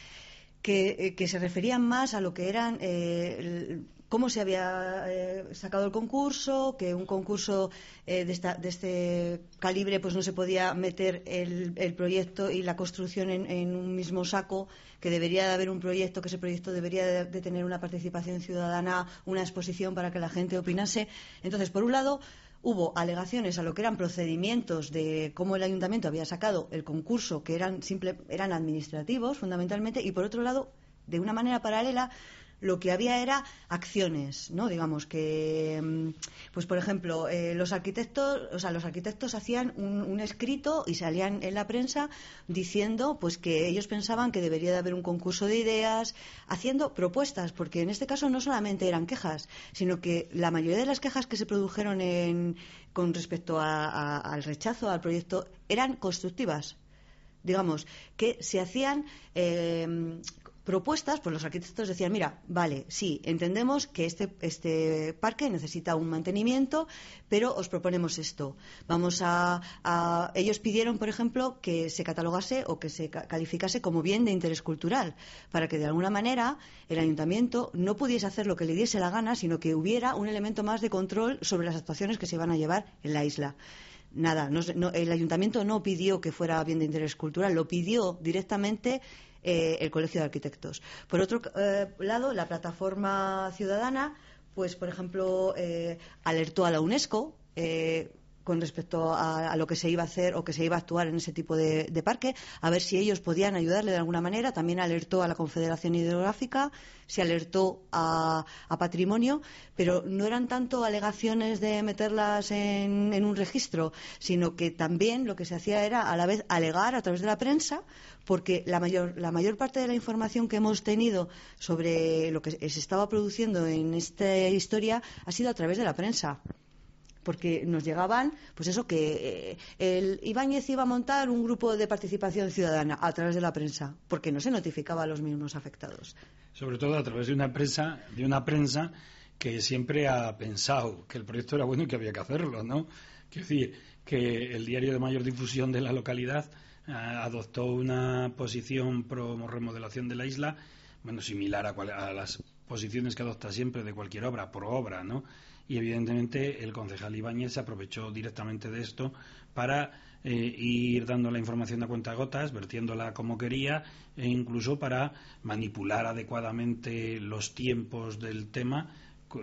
que, eh, se referían más a lo que eran eh, cómo se había eh, sacado el concurso, que un concurso de, de, este calibre pues no se podía meter el, proyecto y la construcción en, un mismo saco, que debería de haber un proyecto, que ese proyecto debería de, tener una participación ciudadana, una exposición para que la gente opinase. Entonces, por un lado, hubo alegaciones a lo que eran procedimientos de cómo el ayuntamiento había sacado el concurso, que eran, simple, eran administrativos fundamentalmente, y por otro lado, de una manera paralela, lo que había era acciones, ¿no? Digamos que, mm, pues por ejemplo, eh, los arquitectos, o sea, los arquitectos hacían un, escrito y salían en la prensa diciendo, pues que ellos pensaban que debería de haber un concurso de ideas, haciendo propuestas, porque en este caso no solamente eran quejas, sino que la mayoría de las quejas que se produjeron en, con respecto al rechazo al proyecto eran constructivas digamos, que se hacían eh, propuestas, pues los arquitectos decían, mira, vale, sí, entendemos que este, este parque necesita un mantenimiento, pero os proponemos esto. Vamos a, ellos pidieron, por ejemplo, que se catalogase o que se calificase como bien de interés cultural, para que de alguna manera el ayuntamiento no pudiese hacer lo que le diese la gana, sino que hubiera un elemento más de control sobre las actuaciones que se van a llevar en la isla nada, el ayuntamiento no pidió que fuera bien de interés cultural, lo pidió directamente eh, el Colegio de Arquitectos. Por otro eh, lado, la plataforma ciudadana, pues por ejemplo, eh, alertó a la UNESCO con respecto a, lo que se iba a hacer o que se iba a actuar en ese tipo de, parque, a ver si ellos podían ayudarle de alguna manera. También alertó a la Confederación Hidrográfica, se alertó a, Patrimonio, pero no eran tanto alegaciones de meterlas en, en un registro, sino que también lo que se hacía era a la vez alegar a través de la prensa, porque la mayor, la mayor parte de la información que hemos tenido sobre lo que se estaba produciendo en esta historia ha sido a través de la prensa porque nos llegaban, pues eso, que eh, el Ibáñez iba a montar un grupo de participación ciudadana a través de la prensa, porque no se notificaba a los mismos afectados. Sobre todo a través de una prensa, de una prensa que siempre ha pensado que el proyecto era bueno y que había que hacerlo, ¿no? Quiero decir, que el diario de mayor difusión de la localidad eh, adoptó una posición pro remodelación de la isla, bueno, similar a, a las posiciones que adopta siempre de cualquier obra, por obra, ¿no? Y evidentemente el concejal Ibáñez se aprovechó directamente de esto para eh, ir dando la información a cuenta gotas, vertiéndola como quería e incluso para manipular adecuadamente los tiempos del tema,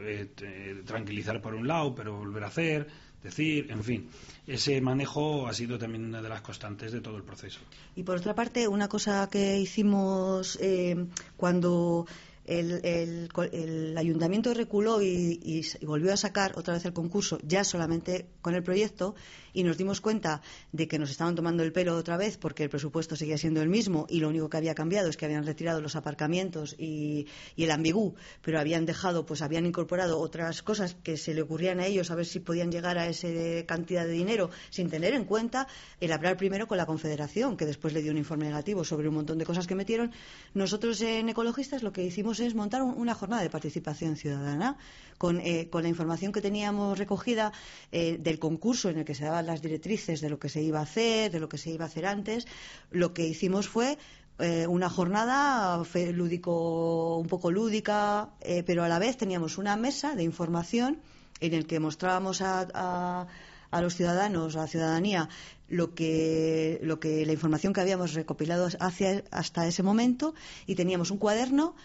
eh, tranquilizar por un lado, pero volver a hacer, decir, en fin, ese manejo ha sido también una de las constantes de todo el proceso. Y por otra parte, una cosa que hicimos eh, cuando el, el, ayuntamiento reculó y, volvió a sacar otra vez el concurso, ya solamente con el proyecto, y nos dimos cuenta de que nos estaban tomando el pelo otra vez porque el presupuesto seguía siendo el mismo y lo único que había cambiado es que habían retirado los aparcamientos y, el ambigú, pero habían dejado, pues habían incorporado otras cosas que se le ocurrían a ellos a ver si podían llegar a esa cantidad de dinero sin tener en cuenta el hablar primero con la Confederación, que después le dio un informe negativo sobre un montón de cosas que metieron. Nosotros en Ecologistas lo que hicimos es montar una jornada de participación ciudadana con, eh, con la información que teníamos recogida eh, del concurso en el que se daban las directrices de lo que se iba a hacer, de lo que se iba a hacer antes. Lo que hicimos fue eh, una jornada lúdico, un poco lúdica, pero a la vez teníamos una mesa de información en el que mostrábamos a, a los ciudadanos, a la ciudadanía, lo que, lo que la información que habíamos recopilado hacia, hasta ese momento y teníamos un cuaderno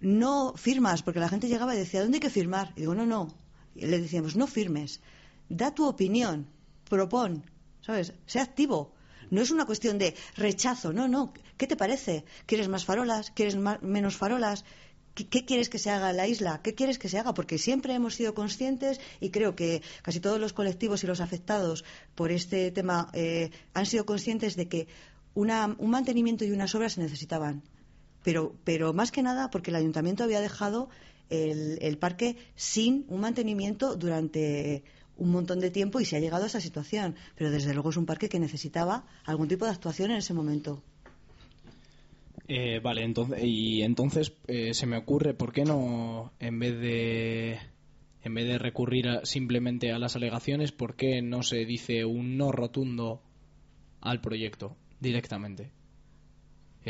no firmas, porque la gente llegaba y decía, ¿dónde hay que firmar? Y digo, no, no. Y le decíamos, no firmes, da tu opinión, propón, ¿sabes? Sea activo. No es una cuestión de rechazo, no, no. ¿Qué te parece? ¿Quieres más farolas? ¿Quieres menos farolas? ¿Qué, quieres que se haga en la isla? ¿Qué quieres que se haga? Porque siempre hemos sido conscientes y creo que casi todos los colectivos y los afectados por este tema eh, han sido conscientes de que una, un mantenimiento y unas obras se necesitaban pero, pero más que nada porque el ayuntamiento había dejado el, parque sin un mantenimiento durante un montón de tiempo y se ha llegado a esa situación. Pero desde luego es un parque que necesitaba algún tipo de actuación en ese momento. Eh, vale, entonces, y entonces eh, se me ocurre, ¿por qué no, en vez de, en vez de recurrir simplemente a las alegaciones, por qué no se dice un no rotundo al proyecto directamente?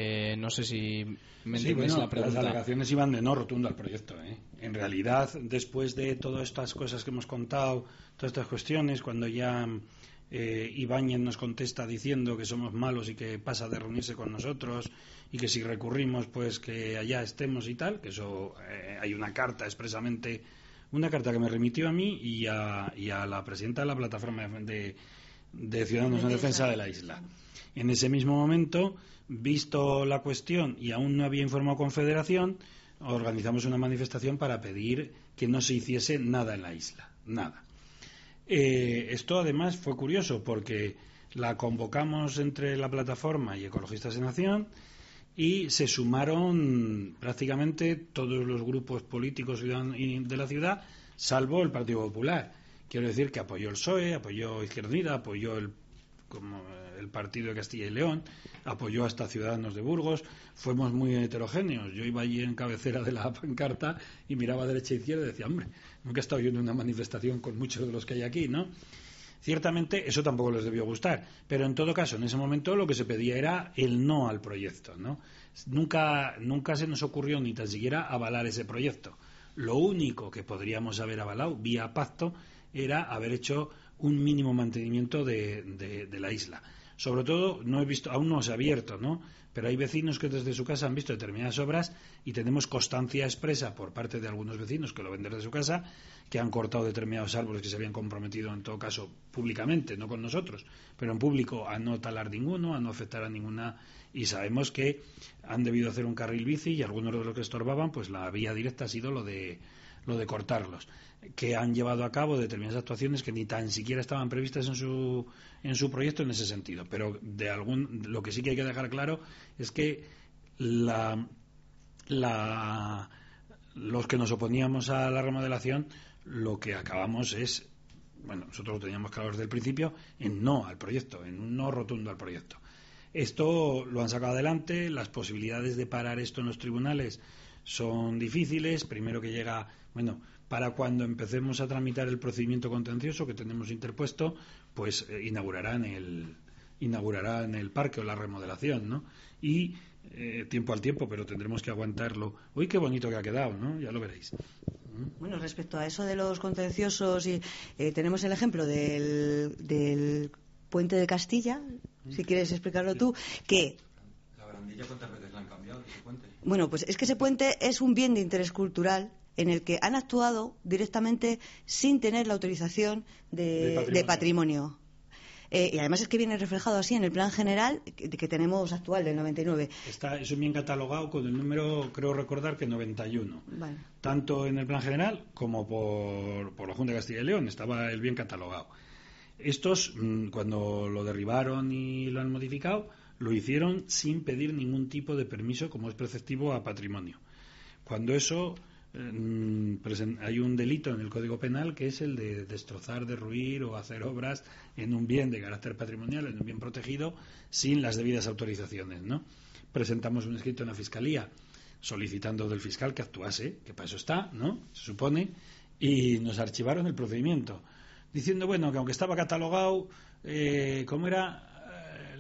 Eh, no sé si me sí, la pregunta. Las alegaciones iban de no rotundo al proyecto. ¿eh? En realidad, después de todas estas cosas que hemos contado, todas estas cuestiones, cuando ya eh, Ibáñez nos contesta diciendo que somos malos y que pasa de reunirse con nosotros y que si recurrimos, pues que allá estemos y tal, que eso eh, hay una carta expresamente, una carta que me remitió a mí y a, y a la presidenta de la plataforma de, de Ciudadanos en Defensa de la Isla. En ese mismo momento, visto la cuestión y aún no había informado Confederación, organizamos una manifestación para pedir que no se hiciese nada en la isla, nada. Eh, esto además fue curioso porque la convocamos entre la plataforma y Ecologistas en Acción y se sumaron prácticamente todos los grupos políticos de la ciudad, salvo el Partido Popular. Quiero decir que apoyó el PSOE, apoyó Izquierda Unida, apoyó el como el partido de Castilla y León, apoyó hasta Ciudadanos de Burgos, fuimos muy heterogéneos. Yo iba allí en cabecera de la pancarta y miraba derecha e izquierda y decía, hombre, nunca he estado yo una manifestación con muchos de los que hay aquí, ¿no? Ciertamente eso tampoco les debió gustar, pero en todo caso, en ese momento lo que se pedía era el no al proyecto, ¿no? Nunca, nunca se nos ocurrió ni tan siquiera avalar ese proyecto. Lo único que podríamos haber avalado vía pacto era haber hecho un mínimo mantenimiento de, de, la isla. Sobre todo, no he visto, aún no se ha abierto, ¿no? Pero hay vecinos que desde su casa han visto determinadas obras y tenemos constancia expresa por parte de algunos vecinos que lo ven desde su casa que han cortado determinados árboles que se habían comprometido, en todo caso, públicamente, no con nosotros, pero en público a no talar ninguno, a no afectar a ninguna. Y sabemos que han debido hacer un carril bici y algunos de los que estorbaban, pues la vía directa ha sido lo de lo de cortarlos, que han llevado a cabo determinadas actuaciones que ni tan siquiera estaban previstas en su, en su proyecto en ese sentido. Pero de algún, lo que sí que hay que dejar claro es que la, los que nos oponíamos a la remodelación, lo que acabamos es, bueno, nosotros lo teníamos claro desde el principio, en no al proyecto, en un no rotundo al proyecto. Esto lo han sacado adelante, las posibilidades de parar esto en los tribunales son difíciles. Primero que llega, bueno, para cuando empecemos a tramitar el procedimiento contencioso que tenemos interpuesto, pues eh, inaugurarán el inaugurarán el parque o la remodelación, ¿no? Y eh, tiempo al tiempo, pero tendremos que aguantarlo. Uy, qué bonito que ha quedado, ¿no? Ya lo veréis. Bueno, respecto a eso de los contenciosos, y, eh, tenemos el ejemplo del, del puente de Castilla, si quieres explicarlo tú, que cuántas veces la han cambiado ese puente? Bueno, pues es que ese puente es un bien de interés cultural en el que han actuado directamente sin tener la autorización de, patrimonio. Eh, y además es que viene reflejado así en el plan general que, tenemos actual del 99. Está, es un bien catalogado con el número, creo recordar que 91. Tanto en el plan general como por, por la Junta de Castilla y León estaba el bien catalogado. Estos, mm, cuando lo derribaron y lo han modificado, lo hicieron sin pedir ningún tipo de permiso como es preceptivo a patrimonio. Cuando eso eh, hay un delito en el Código Penal que es el de destrozar, derruir o hacer obras en un bien de carácter patrimonial, en un bien protegido, sin las debidas autorizaciones. ¿no? Presentamos un escrito en la Fiscalía solicitando del fiscal que actuase, que para eso está, ¿no? Se supone, y nos archivaron el procedimiento, diciendo, bueno, que aunque estaba catalogado, eh, ¿cómo era?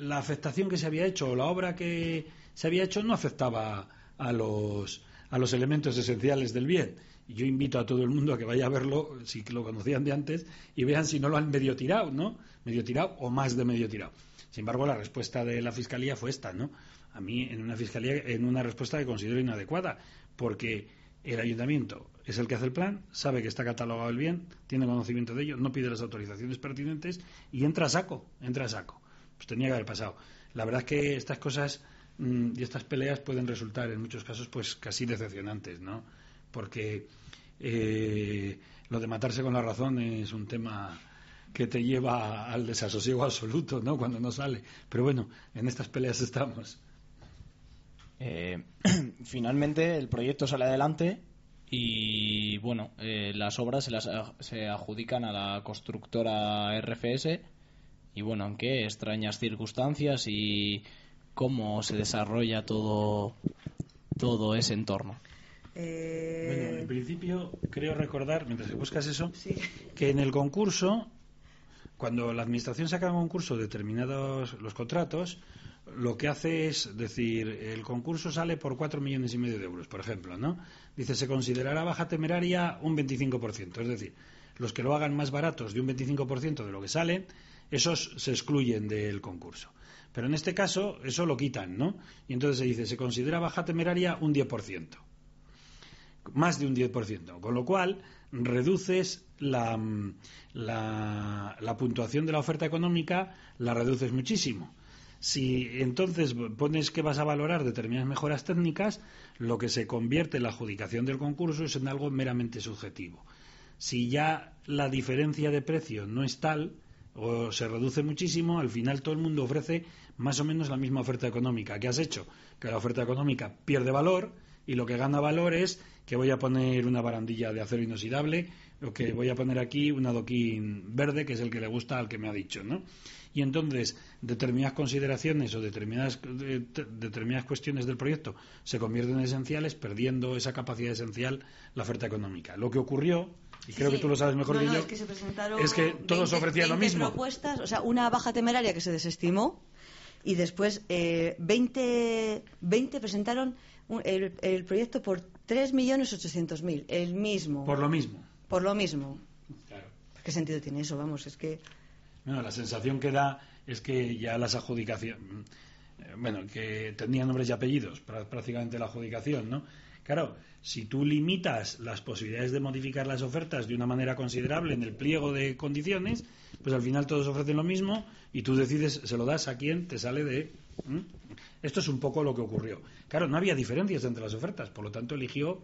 La afectación que se había hecho o la obra que se había hecho no afectaba a los, a los elementos esenciales del bien. Yo invito a todo el mundo a que vaya a verlo, si lo conocían de antes, y vean si no lo han medio tirado, ¿no? Medio tirado o más de medio tirado. Sin embargo, la respuesta de la Fiscalía fue esta, ¿no? A mí, en una Fiscalía, en una respuesta que considero inadecuada, porque el ayuntamiento es el que hace el plan, sabe que está catalogado el bien, tiene conocimiento de ello, no pide las autorizaciones pertinentes y entra a saco, entra a saco pues tenía que haber pasado. La verdad es que estas cosas mm, y estas peleas pueden resultar en muchos casos pues casi decepcionantes, ¿no? Porque eh, lo de matarse con la razón es un tema que te lleva al desasosiego absoluto, ¿no? Cuando no sale. Pero bueno, en estas peleas estamos. Eh, finalmente el proyecto sale adelante y bueno, eh, las obras se, las, se adjudican a la constructora RFS y bueno, en qué extrañas circunstancias y cómo se desarrolla todo, todo ese entorno. Eh, bueno, en principio creo recordar, mientras que buscas eso, que en el concurso, cuando la administración saca en concurso determinados los contratos, lo que hace es decir, el concurso sale por cuatro millones y medio de euros, por ejemplo, ¿no? Dice, se considerará baja temeraria un 25%, es decir, los que lo hagan más baratos de un 25% de lo que sale esos se excluyen del concurso. Pero en este caso, eso lo quitan, ¿no? Y entonces se dice, se considera baja temeraria un 10%. Más de un 10%. Con lo cual, reduces la, la, la puntuación de la oferta económica, la reduces muchísimo. Si entonces pones que vas a valorar determinadas mejoras técnicas, lo que se convierte en la adjudicación del concurso es en algo meramente subjetivo. Si ya la diferencia de precio no es tal, o se reduce muchísimo, al final todo el mundo ofrece más o menos la misma oferta económica. ¿Qué has hecho? Que la oferta económica pierde valor y lo que gana valor es que voy a poner una barandilla de acero inoxidable o que voy a poner aquí un adoquín verde, que es el que le gusta al que me ha dicho, ¿no? Y entonces determinadas consideraciones o determinadas, determinadas cuestiones del proyecto se convierten en esenciales, perdiendo esa capacidad esencial la oferta económica. Lo que ocurrió y creo que tú lo sabes mejor que yo, es que, todos ofrecían lo mismo. propuestas, o sea, una baja temeraria que se desestimó y después eh, 20, 20 presentaron el, proyecto por 3.800.000, el mismo. Por lo mismo. Por lo mismo. ¿Qué sentido tiene eso? Vamos, es que... Bueno, la sensación que da es que ya las adjudicaciones, eh, bueno, que tenían nombres y apellidos, prá- prácticamente la adjudicación, ¿no? Claro, si tú limitas las posibilidades de modificar las ofertas de una manera considerable en el pliego de condiciones, pues al final todos ofrecen lo mismo y tú decides, se lo das a quien te sale de... Esto es un poco lo que ocurrió. Claro, no había diferencias entre las ofertas, por lo tanto eligió,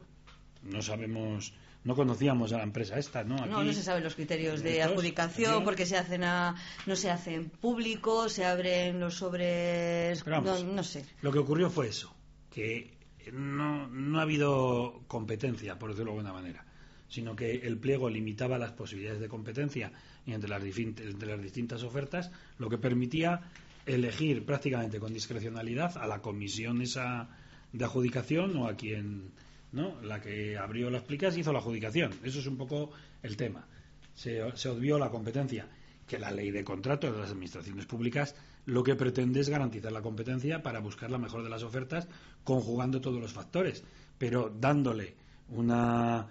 no sabemos, no conocíamos a la empresa esta, ¿no? No, Aquí- no se saben los criterios de ¿Estos? adjudicación porque se hacen a, no se hacen públicos, se abren los sobres, vamos, no, no sé. Lo que ocurrió fue eso, que no, no ha habido competencia, por decirlo de alguna manera, sino que el pliego limitaba las posibilidades de competencia entre las, entre las distintas ofertas, lo que permitía elegir prácticamente con discrecionalidad a la comisión esa de adjudicación o a quien, ¿no? La que abrió las plicas hizo la adjudicación. Eso es un poco el tema. Se, se obvió la competencia que la ley de contrato de las administraciones públicas lo que pretende es garantizar la competencia para buscar la mejor de las ofertas conjugando todos los factores, pero dándole una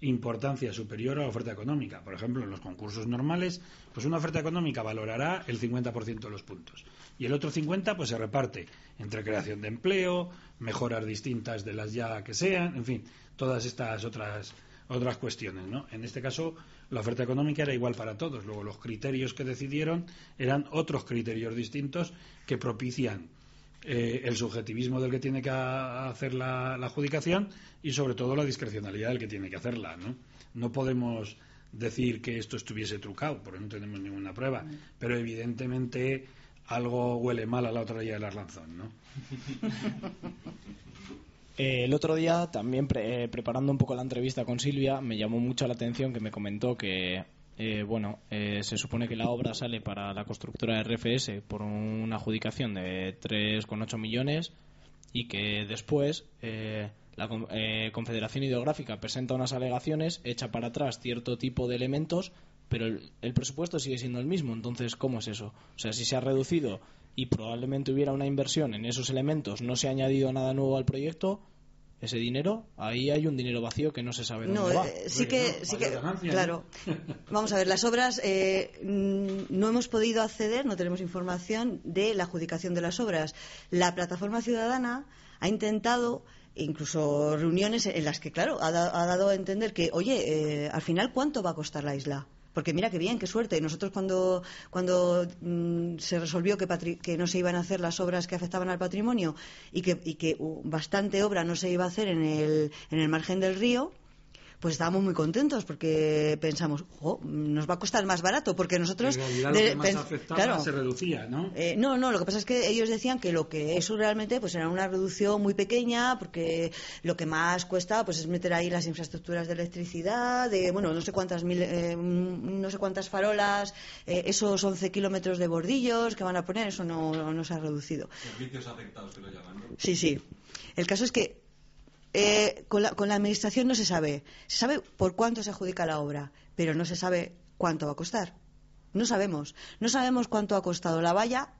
importancia superior a la oferta económica. Por ejemplo, en los concursos normales, pues una oferta económica valorará el 50% de los puntos y el otro 50 pues se reparte entre creación de empleo, mejoras distintas de las ya que sean, en fin, todas estas otras otras cuestiones, ¿no? En este caso, la oferta económica era igual para todos. Luego, los criterios que decidieron eran otros criterios distintos que propician eh, el subjetivismo del que tiene que hacer la, la adjudicación y, sobre todo, la discrecionalidad del que tiene que hacerla, ¿no? No podemos decir que esto estuviese trucado, porque no tenemos ninguna prueba, pero evidentemente algo huele mal a la otra orilla del Arlanzón, ¿no? Eh, el otro día, también pre- eh, preparando un poco la entrevista con Silvia, me llamó mucho la atención que me comentó que, eh, bueno, eh, se supone que la obra sale para la constructora RFS por una adjudicación de 3,8 millones y que después eh, la eh, Confederación Hidrográfica presenta unas alegaciones, echa para atrás cierto tipo de elementos, pero el, el presupuesto sigue siendo el mismo. Entonces, ¿cómo es eso? O sea, si se ha reducido y probablemente hubiera una inversión en esos elementos, no se ha añadido nada nuevo al proyecto, ese dinero, ahí hay un dinero vacío que no se sabe dónde No, va. eh, sí que, no, sí que, ganancia, claro. Vamos a ver, las obras eh, mm, no hemos podido acceder, no tenemos información de la adjudicación de las obras. La plataforma ciudadana ha intentado incluso reuniones en las que, claro, ha, da- ha dado a entender que, oye, eh, al final, ¿cuánto va a costar la isla? Porque mira qué bien, qué suerte. Nosotros cuando, cuando mm, se resolvió que, patri- que no se iban a hacer las obras que afectaban al patrimonio y que, uh, bastante obra no se iba a hacer en el, en el margen del río, pues estábamos muy contentos porque pensamos, "Jo, nos va a costar más barato porque nosotros... en realidad de- lo que más pen- afectaba claro, se reducía, ¿no? eh, no, no, lo que pasa es que ellos decían que lo que eso realmente pues era una reducción muy pequeña porque lo que más cuesta pues es meter ahí las infraestructuras de electricidad, de bueno, no sé cuántas mil, eh, mm, no sé cuántas farolas, eh, esos 11 kilómetros de bordillos que van a poner, eso no, no se ha reducido. Servicios afectados que lo llaman, ¿no? Sí, sí. El caso es que eh, con, la, con la administración no se sabe. Se sabe por cuánto se adjudica la obra, pero no se sabe cuánto va a costar. No sabemos. No sabemos cuánto ha costado la valla,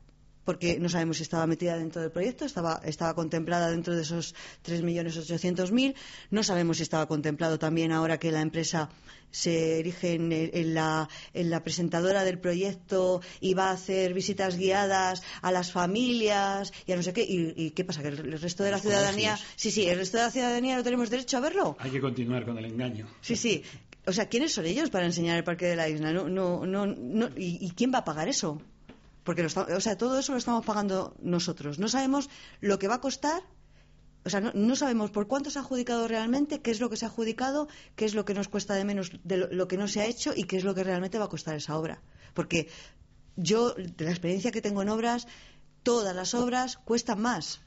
porque no sabemos si estaba metida dentro del proyecto, estaba, estaba contemplada dentro de esos 3.800.000. No sabemos si estaba contemplado también ahora que la empresa se erige en, la, en la presentadora del proyecto y va a hacer visitas guiadas a las familias y a no sé qué. ¿Y, y qué pasa? ¿Que el, el resto de la ciudadanía... Sí, sí, el resto de la ciudadanía no tenemos derecho a verlo. Hay que continuar con el engaño. Sí, sí. O sea, ¿quiénes son ellos para enseñar el parque de la isla? No, no, no, no- ¿y, y quién va a pagar eso? Porque lo está- o sea, todo eso lo estamos pagando nosotros. No sabemos lo que va a costar. O sea, no, sabemos por cuánto se ha adjudicado realmente, qué es lo que se ha adjudicado, qué es lo que nos cuesta de menos de lo, lo que no se ha hecho y qué es lo que realmente va a costar esa obra. Porque yo, de la experiencia que tengo en obras, todas las obras cuestan más.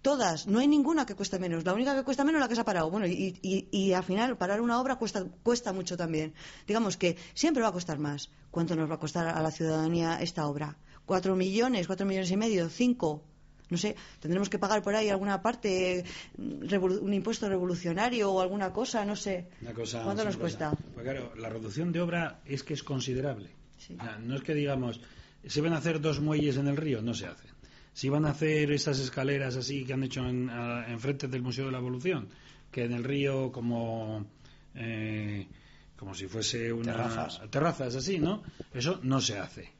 Todas, no hay ninguna que cueste menos. La única que cuesta menos es la que se ha parado. Bueno, y, y- y al final parar una obra cuesta, cuesta mucho también. Digamos que siempre va a costar más. ¿Cuánto nos va a costar a la ciudadanía esta obra? ¿Cuatro millones? ¿Cuatro millones y medio? ¿Cinco? No sé, tendremos que pagar por ahí alguna parte, mm, revolu- un impuesto revolucionario o alguna cosa, no sé. Una cosa ¿Cuánto nos cuesta? Pues claro, la reducción de obra es que es considerable. Sí. O sea, no es que digamos, se van a hacer dos muelles en el río, no se hacen. Si van a hacer esas escaleras así que han hecho en, a- enfrente del Museo de la Evolución, que en el río como eh, como si fuese una Terrazas. terrazas así, ¿no? Eso no se hace.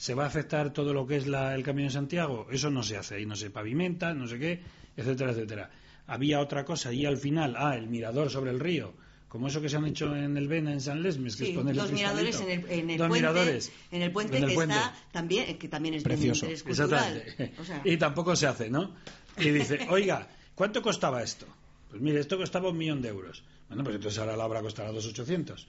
¿Se va a afectar todo lo que es la- el Camino de Santiago? Eso no se hace, ahí no se pavimenta, no sé qué, etcétera, etcétera. Había otra cosa y al final, ah, el mirador sobre el río, como eso que se han hecho en el Vena, en San Lesmes, que Sí, es poner el dos miradores en el, en el Dos puente, miradores. en el puente En el que puente. está también, que también es Precioso. interés cultural. Exactamente. O sea, Y tampoco se hace, ¿no? Y dice, oiga, ¿cuánto costaba esto? Pues mire, esto costaba un millón de euros. Bueno, pues entonces ahora la obra costará dos ochocientos.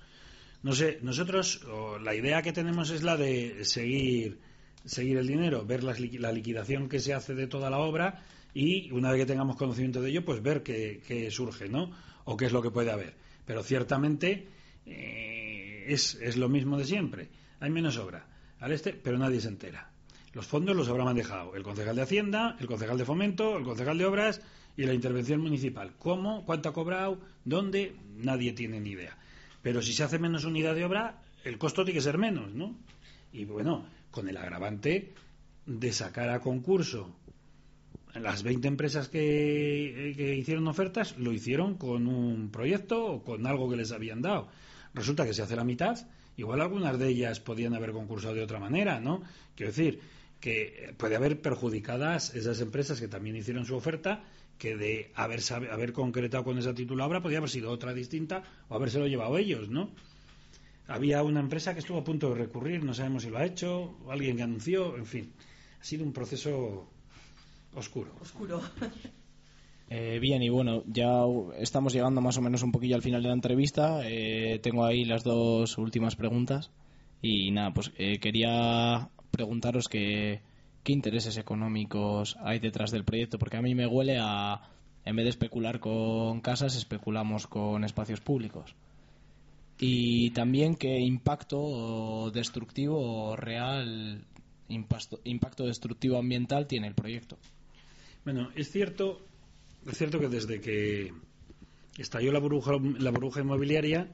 No sé, nosotros o la idea que tenemos es la de seguir seguir el dinero, ver la liquidación que se hace de toda la obra y una vez que tengamos conocimiento de ello, pues ver qué, qué surge, ¿no? O qué es lo que puede haber. Pero ciertamente eh, es, es lo mismo de siempre. Hay menos obra al este, pero nadie se entera. Los fondos los habrá manejado el concejal de Hacienda, el concejal de Fomento, el concejal de Obras y la intervención municipal. ¿Cómo? ¿Cuánto ha cobrado? ¿Dónde? Nadie tiene ni idea. Pero si se hace menos unidad de obra, el costo tiene que ser menos, ¿no? Y bueno, con el agravante de sacar a concurso las 20 empresas que, que hicieron ofertas lo hicieron con un proyecto o con algo que les habían dado. Resulta que se hace la mitad, igual algunas de ellas podían haber concursado de otra manera, ¿no? Quiero decir que puede haber perjudicadas esas empresas que también hicieron su oferta, que de haber, sabe- haber concretado con esa título obra podría haber sido otra distinta o habérselo llevado ellos, ¿no? Había una empresa que estuvo a punto de recurrir, no sabemos si lo ha hecho, o alguien que anunció, en fin. Ha sido un proceso oscuro. oscuro. Eh, bien, y bueno, ya estamos llegando más o menos un poquillo al final de la entrevista. Eh, tengo ahí las dos últimas preguntas. Y nada, pues eh, quería preguntaros que, qué intereses económicos hay detrás del proyecto, porque a mí me huele a, en vez de especular con casas, especulamos con espacios públicos. Y también qué impacto destructivo real, impacto, impacto destructivo ambiental tiene el proyecto. Bueno, es cierto, es cierto que desde que estalló la burbuja, la burbuja inmobiliaria,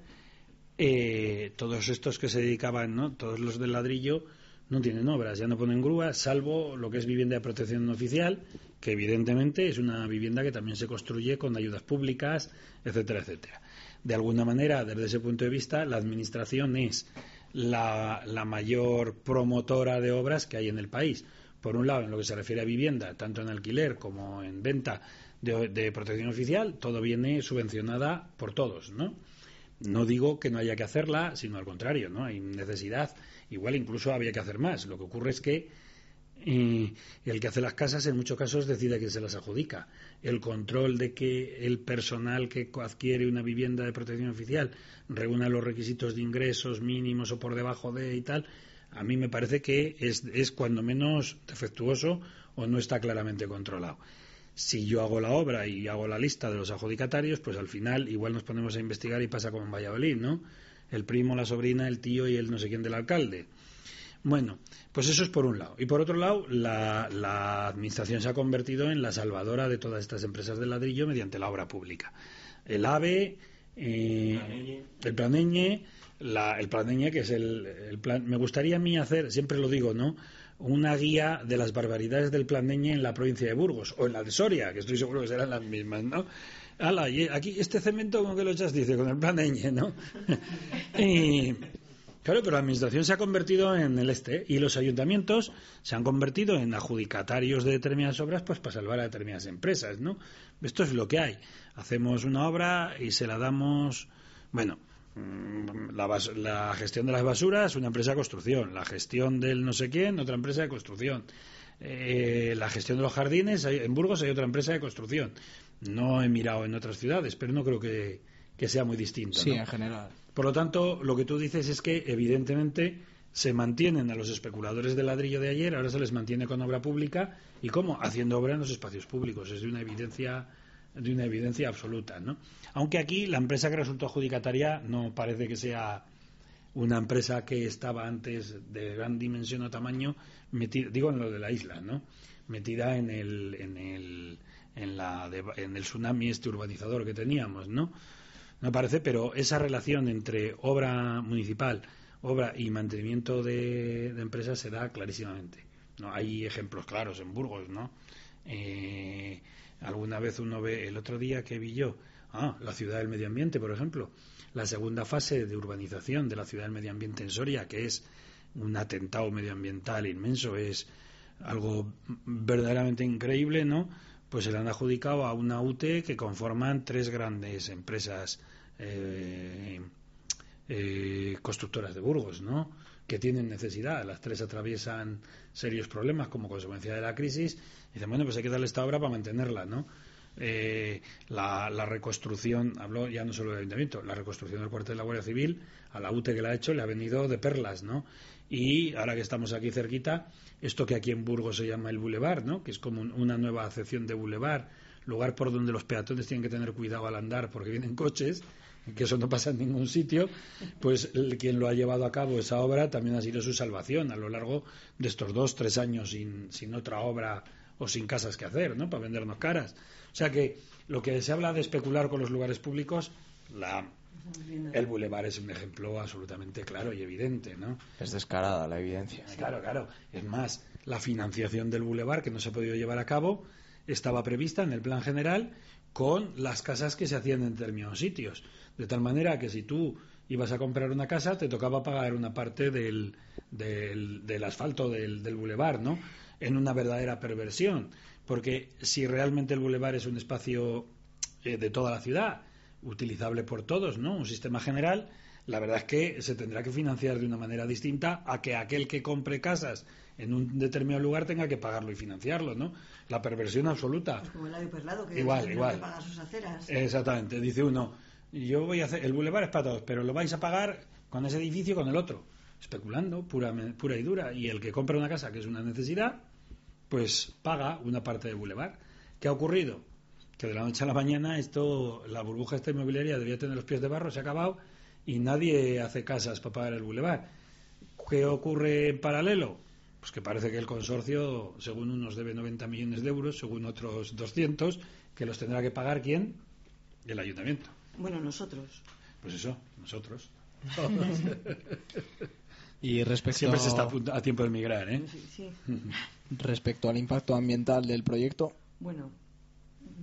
eh, todos estos que se dedicaban, ¿no? todos los del ladrillo, no tienen obras, ya no ponen grúas, salvo lo que es vivienda de protección oficial, que evidentemente es una vivienda que también se construye con ayudas públicas, etcétera, etcétera. De alguna manera, desde ese punto de vista, la Administración es la, la mayor promotora de obras que hay en el país. Por un lado, en lo que se refiere a vivienda, tanto en alquiler como en venta de, de protección oficial, todo viene subvencionada por todos, ¿no? No digo que no haya que hacerla, sino al contrario, ¿no? Hay necesidad, igual incluso había que hacer más. Lo que ocurre es que eh, el que hace las casas en muchos casos decide que se las adjudica. El control de que el personal que adquiere una vivienda de protección oficial reúna los requisitos de ingresos mínimos o por debajo de y tal, a mí me parece que es, es cuando menos defectuoso o no está claramente controlado. Si yo hago la obra y hago la lista de los adjudicatarios, pues al final igual nos ponemos a investigar y pasa como en Valladolid, ¿no? El primo, la sobrina, el tío y el no sé quién del alcalde. Bueno, pues eso es por un lado. Y por otro lado, la, la Administración se ha convertido en la salvadora de todas estas empresas de ladrillo mediante la obra pública. El AVE, eh, el Planeñe, la- el Planeñe, que es el, plan. Me gustaría a mí hacer, siempre lo digo, ¿no? Una guía de las barbaridades del Planeñe en la provincia de Burgos o en la de Soria, que estoy seguro que serán las mismas, ¿no? Ala, y aquí este cemento con que lo echas, dice, con el Planeñe, ¿no? y, Claro, pero la administración se ha convertido en el este y los ayuntamientos se han convertido en adjudicatarios de determinadas obras pues para salvar a determinadas empresas, ¿no? Esto es lo que hay. Hacemos una obra y se la damos, bueno, la, bas- la gestión de las basuras, una empresa de construcción, la gestión del no sé quién, otra empresa de construcción. Eh, la gestión de los jardines, hay- en Burgos hay otra empresa de construcción. No he mirado en otras ciudades, pero no creo que, que sea muy distinto. Sí, ¿no? en general. Por lo tanto, lo que tú dices es que, evidentemente, se mantienen a los especuladores de ladrillo de ayer, ahora se les mantiene con obra pública, ¿y cómo? Haciendo obra en los espacios públicos. Es de una evidencia de una evidencia absoluta, ¿no? Aunque aquí la empresa que resultó adjudicataria no parece que sea una empresa que estaba antes de gran dimensión o tamaño, metida, digo en lo de la isla, ¿no? Metida en el, en el, en la, de- en el tsunami este urbanizador que teníamos, ¿no? Me parece, pero esa relación entre obra municipal, obra y mantenimiento de, de empresas se da clarísimamente. ¿no? Hay ejemplos claros en Burgos, ¿no? Eh, alguna vez uno ve, el otro día que vi yo, ah, la ciudad del medio ambiente, por ejemplo, la segunda fase de urbanización de la ciudad del medio ambiente en Soria, que es un atentado medioambiental inmenso, es algo verdaderamente increíble, ¿no? Pues se le han adjudicado a una UTE que conforman tres grandes empresas eh, eh, constructoras de Burgos, ¿no? Que tienen necesidad. Las tres atraviesan serios problemas como consecuencia de la crisis. Y dicen, bueno, pues hay que darle esta obra para mantenerla, ¿no? Eh, la, reconstrucción, hablo ya no solo del ayuntamiento, la reconstrucción del cuartel de la Guardia Civil, a la UTE que la ha hecho, le ha venido de perlas, ¿no? Y ahora que estamos aquí cerquita, esto que aquí en Burgos se llama el Boulevard, ¿no? Que es como una nueva acepción de Boulevard, lugar por donde los peatones tienen que tener cuidado al andar porque vienen coches, que eso no pasa en ningún sitio, pues quien lo ha llevado a cabo esa obra también ha sido su salvación a lo largo de estos dos, tres años sin, sin otra obra o sin casas que hacer, ¿no? Para vendernos caras. O sea que lo que se habla de especular con los lugares públicos, la, el bulevar es un ejemplo absolutamente claro y evidente, ¿no? Es descarada la evidencia. Claro, claro. Es más, la financiación del bulevar, que no se ha podido llevar a cabo, estaba prevista en el plan general con las casas que se hacían en determinados sitios. De tal manera que si tú ibas a comprar una casa, te tocaba pagar una parte del, del, del asfalto del, del bulevar, ¿no? En una verdadera perversión. Porque si realmente el bulevar es un espacio eh, de toda la ciudad, utilizable por todos, ¿no? Un sistema general, la verdad es que se tendrá que financiar de una manera distinta a que aquel que compre casas en un determinado lugar tenga que pagarlo y financiarlo, ¿no? La perversión absoluta. Pues como el labio perlado, que igual, igual. que pagar sus aceras. Exactamente. Dice uno, yo voy a hacer, el bulevar es para todos, pero lo vais a pagar con ese edificio con el otro. Especulando, pura, pura y dura. Y el que compra una casa, que es una necesidad, pues paga una parte del bulevar. ¿Qué ha ocurrido? Que de la noche a la mañana esto, la burbuja esta inmobiliaria debía tener los pies de barro, se ha acabado y nadie hace casas para pagar el bulevar. ¿Qué ocurre en paralelo? Pues que parece que el consorcio, según unos debe 90 millones de euros, según otros 200, que los tendrá que pagar quién? El ayuntamiento. Bueno, nosotros. Pues eso, nosotros. Y respecto, Siempre se está a, tiempo de emigrar, ¿eh? Sí, sí. respecto al impacto ambiental del proyecto, Bueno,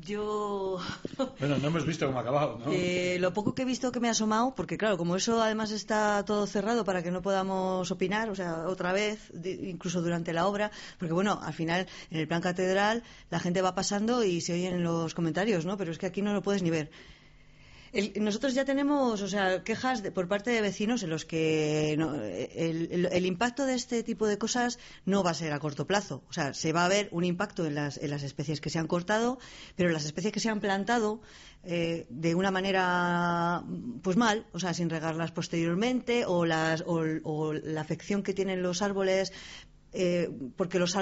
yo Bueno, no hemos visto cómo ha acabado, ¿no? Eh, lo poco que he visto que me ha asomado, porque claro, como eso además está todo cerrado para que no podamos opinar, o sea, otra vez, de- incluso durante la obra, porque bueno, al final en el plan catedral la gente va pasando y se oyen los comentarios, ¿no? Pero es que aquí no lo puedes ni ver. El- nosotros ya tenemos, o sea, quejas de- por parte de vecinos en los que no- el, impacto de este tipo de cosas no va a ser a corto plazo. O sea, se va a ver un impacto en las, en las especies que se han cortado, pero las especies que se han plantado eh, de una manera, pues mal, o sea, sin regarlas posteriormente, o, las, o la afección que tienen los árboles eh, porque los,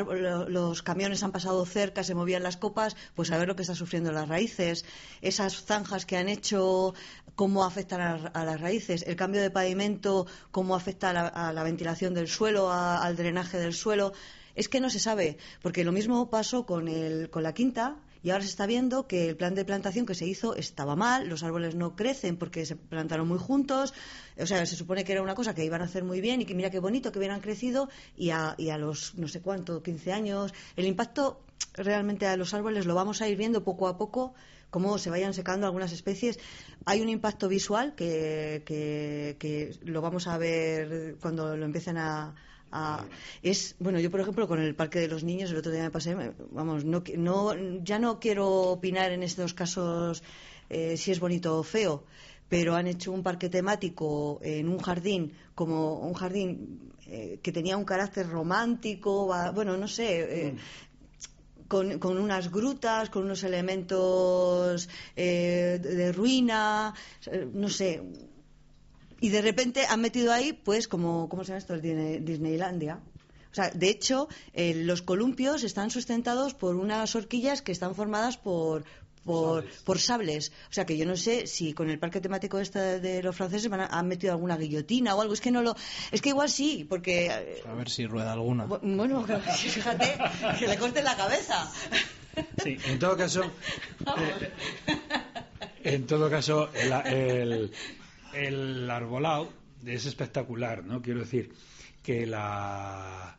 los camiones han pasado cerca, se movían las copas, pues a ver lo que está sufriendo las raíces, esas zanjas que han hecho, cómo afectan a, a las raíces, el cambio de pavimento, cómo afecta a la, a la ventilación del suelo, a- al drenaje del suelo. Es que no se sabe, porque lo mismo pasó con, el, con la quinta y ahora se está viendo que el plan de plantación que se hizo estaba mal, los árboles no crecen porque se plantaron muy juntos, o sea, se supone que era una cosa que iban a hacer muy bien y que mira qué bonito que hubieran crecido y a, y a los no sé cuánto, 15 años, el impacto realmente a los árboles lo vamos a ir viendo poco a poco cómo se vayan secando algunas especies. Hay un impacto visual que, que, que lo vamos a ver cuando lo empiecen a, a- es bueno yo por ejemplo con el parque de los niños el otro día me pasé vamos no no ya no quiero opinar en estos casos eh, si es bonito o feo pero han hecho un parque temático en un jardín como un jardín eh, que tenía un carácter romántico bueno no sé eh, con, con unas grutas, con unos elementos eh, de, ruina, no sé. Y de repente han metido ahí, pues, como, ¿cómo se llama esto? El Disney- Disneylandia. O sea, de hecho, eh, los columpios están sustentados por unas horquillas que están formadas por, por, por sables. O sea, que yo no sé si con el parque temático este de los franceses van a- han metido alguna guillotina o algo. Es que no lo. Es que igual sí, porque. eh, a ver si rueda alguna. Bu- Bueno, fíjate, que le corten la cabeza. Sí, en todo caso, eh, en todo caso, el, el, el arbolado es espectacular, ¿no? Quiero decir que la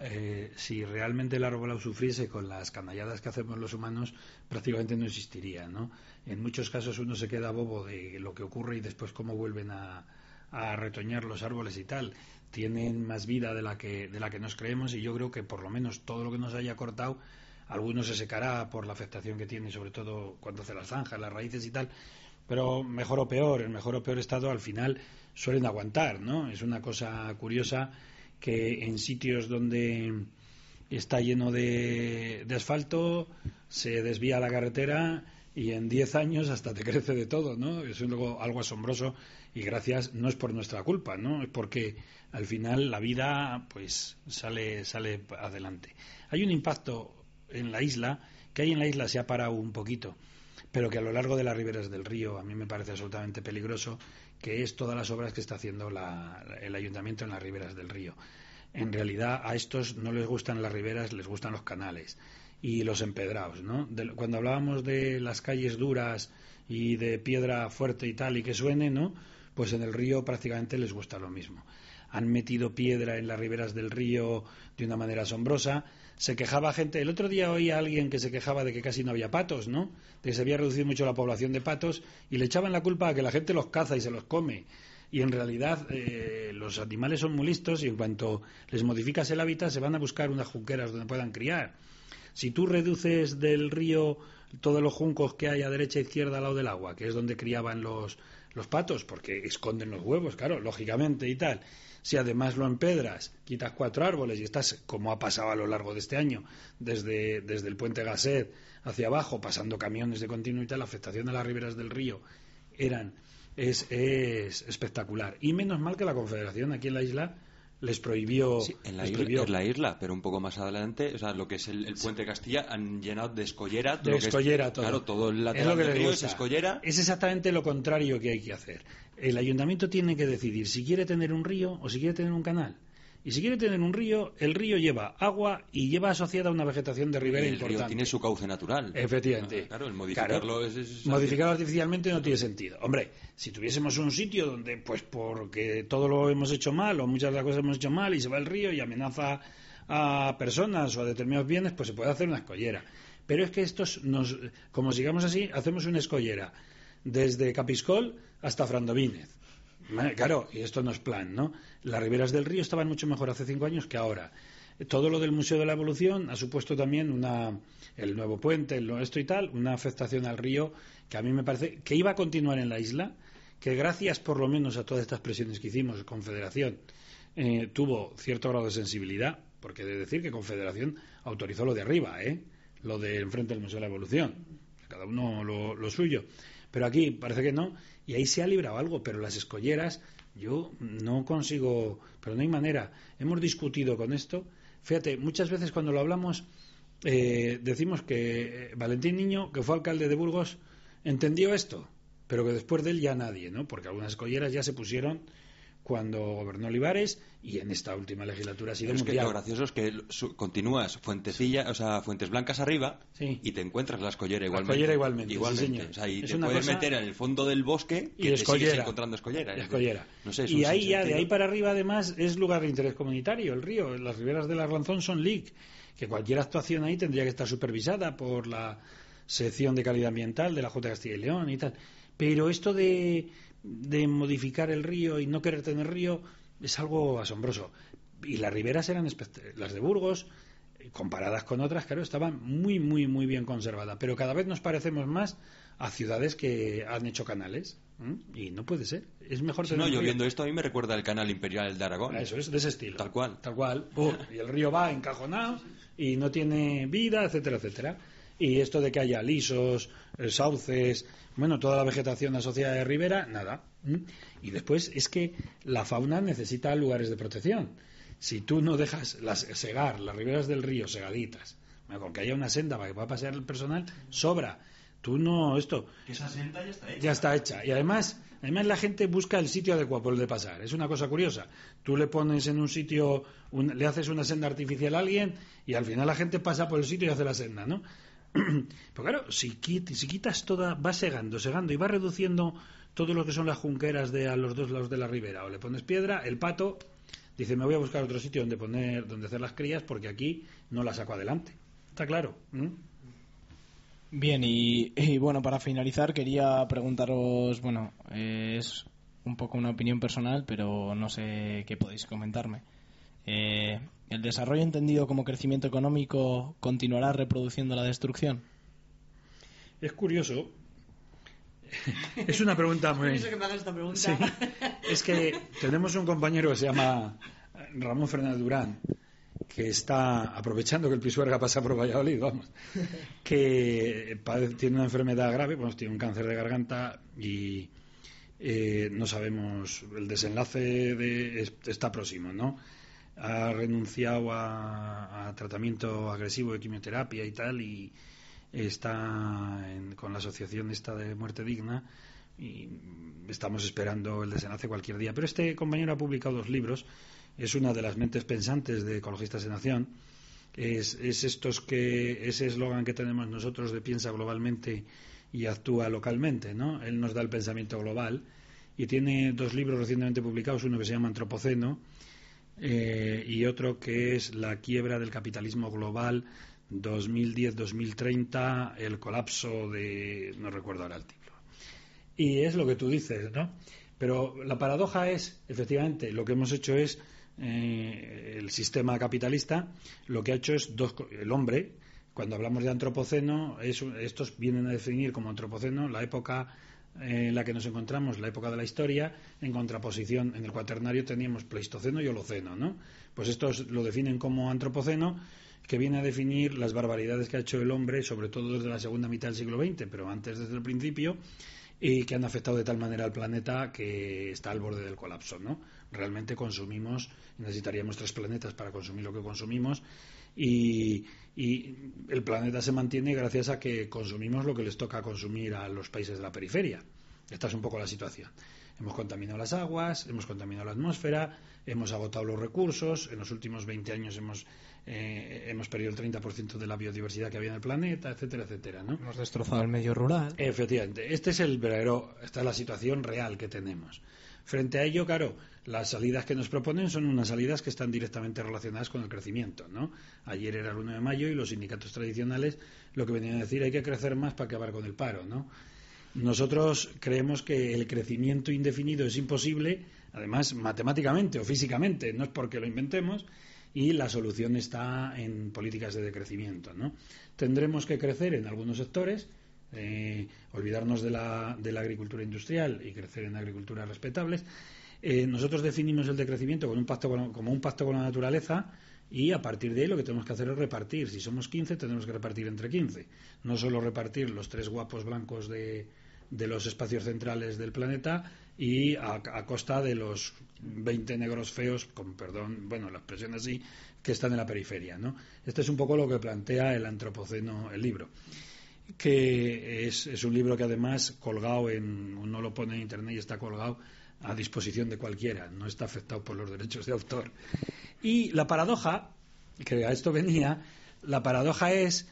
eh, si realmente el arbolado sufriese con las canalladas que hacemos los humanos, prácticamente no existiría, ¿no? En muchos casos uno se queda bobo de lo que ocurre y después cómo vuelven a, a retoñar los árboles y tal. Tienen más vida de la que de la que nos creemos y yo creo que por lo menos todo lo que nos haya cortado algunos se secará por la afectación que tiene, sobre todo cuando hace las zanjas, las raíces y tal, pero mejor o peor, en mejor o peor estado al final suelen aguantar, ¿no? Es una cosa curiosa que en sitios donde está lleno de, asfalto se desvía la carretera y en 10 años hasta te crece de todo, ¿no? Es algo, algo asombroso y gracias no es por nuestra culpa, ¿no? Es porque al final la vida pues sale sale adelante. Hay un impacto en la isla que ahí en la isla se ha parado un poquito, pero que a lo largo de las riberas del río a mí me parece absolutamente peligroso, que es todas las obras que está haciendo la, el ayuntamiento en las riberas del río. En realidad a estos no les gustan las riberas, les gustan los canales y los empedrados, ¿no? De- cuando hablábamos de las calles duras y de piedra fuerte y tal y que suene, ¿no? Pues en el río prácticamente les gusta lo mismo. Han metido piedra en las riberas del río de una manera asombrosa. Se quejaba gente. El otro día oí a alguien que se quejaba de que casi no había patos, ¿no? De que se había reducido mucho la población de patos y le echaban la culpa a que la gente los caza y se los come. Y en realidad eh, los animales son muy listos y en cuanto les modificas el hábitat se van a buscar unas junqueras donde puedan criar. Si tú reduces del río todos los juncos que hay a derecha e izquierda al lado del agua, que es donde criaban los, los patos, porque esconden los huevos, claro, lógicamente y tal. Si además lo empedras, quitas cuatro árboles y estás, como ha pasado a lo largo de este año, desde, desde el puente Gasset hacia abajo, pasando camiones de tal, la afectación a las riberas del río eran es, es espectacular. Y menos mal que la Confederación aquí en la isla les prohibió. Sí, en la, les isla, prohibió- en la isla, pero un poco más adelante, o sea, lo que es el, el puente de Castilla, han llenado de escollera. todo de lo que es- escollera todo. Claro, todo el es lateral lo que del río es escollera. Es exactamente lo contrario que hay que hacer. El ayuntamiento tiene que decidir si quiere tener un río o si quiere tener un canal. Y si quiere tener un río, el río lleva agua y lleva asociada una vegetación de ribera Y el importante. río tiene su cauce natural. Efectivamente. Ah, Claro, el modificarlo Claro. es, es- Modificarlo artificialmente no tiene sentido. Hombre, si tuviésemos un sitio donde, pues porque todo lo hemos hecho mal o muchas de las cosas hemos hecho mal y se va el río y amenaza a personas o a determinados bienes, pues se puede hacer una escollera. Pero es que estos, nos, como sigamos así, hacemos una escollera desde Capiscol hasta Frandovínez. Claro, y esto no es plan, ¿no? Las riberas del río estaban mucho mejor hace cinco años que ahora. Todo lo del Museo de la Evolución ha supuesto también una, el nuevo puente, el, esto y tal, una afectación al río que a mí me parece que iba a continuar en la isla, que gracias por lo menos a todas estas presiones que hicimos, Confederación eh, tuvo cierto grado de sensibilidad, porque he de decir que Confederación autorizó lo de arriba, ¿eh? lo de enfrente del Museo de la Evolución, cada uno lo suyo. Pero aquí parece que no, y ahí se ha librado algo, pero las escolleras yo no consigo, pero no hay manera. Hemos discutido con esto. Fíjate, muchas veces cuando lo hablamos eh, decimos que eh, Valentín Niño, que fue alcalde de Burgos, entendió esto, pero que después de él ya nadie, ¿no? Porque algunas escolleras ya se pusieron cuando gobernó Olivares y en esta última legislatura ha sido es que lo gracioso es que su- continúas Fuentecilla, o sea, Fuentes Blancas arriba Sí. y te encuentras la escollera La igualmente. escollera igualmente, sí, señor. O sea, y Es te puedes cosa- meter en el fondo del bosque y te sigues encontrando escollera. No sé, es y ahí ya, de ahí para arriba, además, es lugar de interés comunitario, el río. Las riberas del Arlanzón son LIC, que cualquier actuación ahí tendría que estar supervisada por la sección de calidad ambiental de la Junta de Castilla y León y tal. Pero esto de, de modificar el río y no querer tener río es algo asombroso. Y las riberas eran las de Burgos, eh, comparadas con otras, claro, estaban muy, muy, muy bien conservadas. Pero cada vez nos parecemos más a ciudades que han hecho canales. Y no puede ser. Es mejor tener no, yo río. viendo esto a mí me recuerda el canal imperial de Aragón. Eso es de ese estilo. Tal cual. Tal cual. Y el río va encajonado y no tiene vida, etcétera, etcétera. Y esto de que haya lisos, eh, sauces, bueno, toda la vegetación asociada de ribera, nada. Y después es que la fauna necesita lugares de protección. Si tú no dejas las, segar las riberas del río segaditas, bueno, con que haya una senda para que pueda pasear el personal, sobra. Tú no, esto, esa senda ya está hecha. ya está hecha. Y además, además la gente busca el sitio adecuado por el de pasar. Es una cosa curiosa. Tú le pones en un sitio, un- le haces una senda artificial a alguien y al final la gente pasa por el sitio y hace la senda, ¿no? Pero claro, si, si quitas toda, va segando, segando y va reduciendo todo lo que son las junqueras de a los dos lados de la ribera, o le pones piedra, el pato dice, me voy a buscar otro sitio donde poner, donde hacer las crías porque aquí no la saco adelante. ¿Está claro? Bien, y, bueno, para finalizar quería preguntaros, bueno, es un poco una opinión personal, pero no sé qué podéis comentarme. Eh, ¿El desarrollo entendido como crecimiento económico continuará reproduciendo la destrucción? Es curioso. es una pregunta muy. Eso que me hagas esta pregunta. Sí. Es que tenemos un compañero que se llama Ramón Fernández Durán, que está aprovechando que el Pisuerga pasa por Valladolid, vamos, que padece- tiene una enfermedad grave, bueno, tiene un cáncer de garganta y eh, no sabemos, el desenlace de, es- está próximo, ¿no? Ha renunciado a, a tratamiento agresivo de quimioterapia y tal y está en- con la asociación esta de muerte digna y estamos esperando el desenlace cualquier día. Pero este compañero ha publicado dos libros, es una de las mentes pensantes de Ecologistas en Acción, es, es estos que ese eslogan que tenemos nosotros de piensa globalmente y actúa localmente, ¿no? Él nos da el pensamiento global y tiene dos libros recientemente publicados, uno que se llama Antropoceno eh, y otro que es La quiebra del capitalismo global 2010-2030, el colapso de no recuerdo ahora el título. Y es lo que tú dices, ¿no? Pero la paradoja es, efectivamente, lo que hemos hecho es eh, el sistema capitalista, lo que ha hecho es dos, el hombre, cuando hablamos de antropoceno, es estos vienen a definir como antropoceno la época eh, en la que nos encontramos, la época de la historia, en contraposición, en el cuaternario teníamos Pleistoceno y Holoceno, ¿no? Pues estos lo definen como antropoceno, que viene a definir las barbaridades que ha hecho el hombre, sobre todo desde la segunda mitad del siglo XX, pero antes desde el principio, y que han afectado de tal manera al planeta que está al borde del colapso, ¿no? Realmente consumimos, necesitaríamos tres planetas para consumir lo que consumimos y, y el planeta se mantiene gracias a que consumimos lo que les toca consumir a los países de la periferia. Esta es un poco la situación. Hemos contaminado las aguas, hemos contaminado la atmósfera, hemos agotado los recursos, en los últimos 20 años hemos, eh, hemos perdido el 30% de la biodiversidad que había en el planeta, etcétera, etcétera, ¿no? Hemos destrozado el medio rural. Efectivamente, este es el verdadero, esta es la situación real que tenemos. Frente a ello, claro, las salidas que nos proponen son unas salidas que están directamente relacionadas con el crecimiento, ¿no? Ayer era el 1 de mayo y los sindicatos tradicionales lo que venían a decir hay que crecer más para acabar con el paro, ¿no? Nosotros creemos que el crecimiento indefinido es imposible, además matemáticamente o físicamente, no es porque lo inventemos, y la solución está en políticas de decrecimiento. ¿no? Tendremos que crecer en algunos sectores, eh, olvidarnos de la, de la agricultura industrial y crecer en agriculturas respetables. Eh, nosotros definimos el decrecimiento con un pacto con- como un pacto con la naturaleza y a partir de ahí lo que tenemos que hacer es repartir. Si somos 15, tenemos que repartir entre 15. No solo repartir los tres guapos blancos de, de los espacios centrales del planeta y a, a costa de los 20 negros feos, con perdón, bueno, la expresión así, que están en la periferia. ¿no? Este es un poco lo que plantea el Antropoceno, el libro que es, es un libro que además colgado en uno lo pone en internet y está colgado a disposición de cualquiera, no está afectado por los derechos de autor. Y la paradoja, que a esto venía, la paradoja es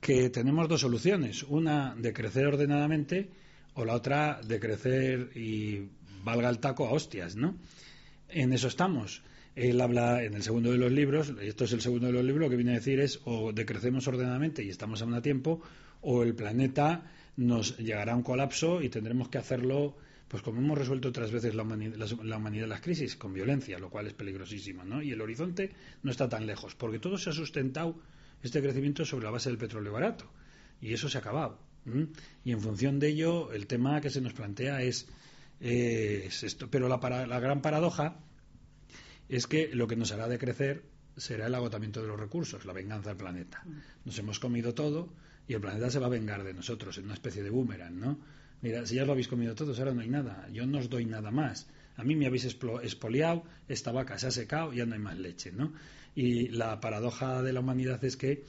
que tenemos dos soluciones, una de crecer ordenadamente o la otra de crecer y valga el taco a hostias, ¿no? En eso estamos. Él habla en el segundo de los libros, esto es el segundo de los libros, lo que viene a decir es o decrecemos ordenadamente y estamos a tiempo, o el planeta nos llegará a un colapso y tendremos que hacerlo, pues como hemos resuelto otras veces la humanidad, la, la humanidad las crisis, con violencia, lo cual es peligrosísimo, ¿no? Y el horizonte no está tan lejos, porque todo se ha sustentado, este crecimiento, sobre la base del petróleo barato, y eso se ha acabado. ¿m? Y en función de ello, el tema que se nos plantea es, eh, es esto. Pero la, para- la gran paradoja es que lo que nos hará decrecer será el agotamiento de los recursos, la venganza del planeta. Nos hemos comido todo y el planeta se va a vengar de nosotros en una especie de boomerang, ¿no? Mira, si ya lo habéis comido todos, ahora no hay nada. Yo no os doy nada más. A mí me habéis expoliado, esta vaca se ha secado, ya no hay más leche, ¿no? Y la paradoja de la humanidad es que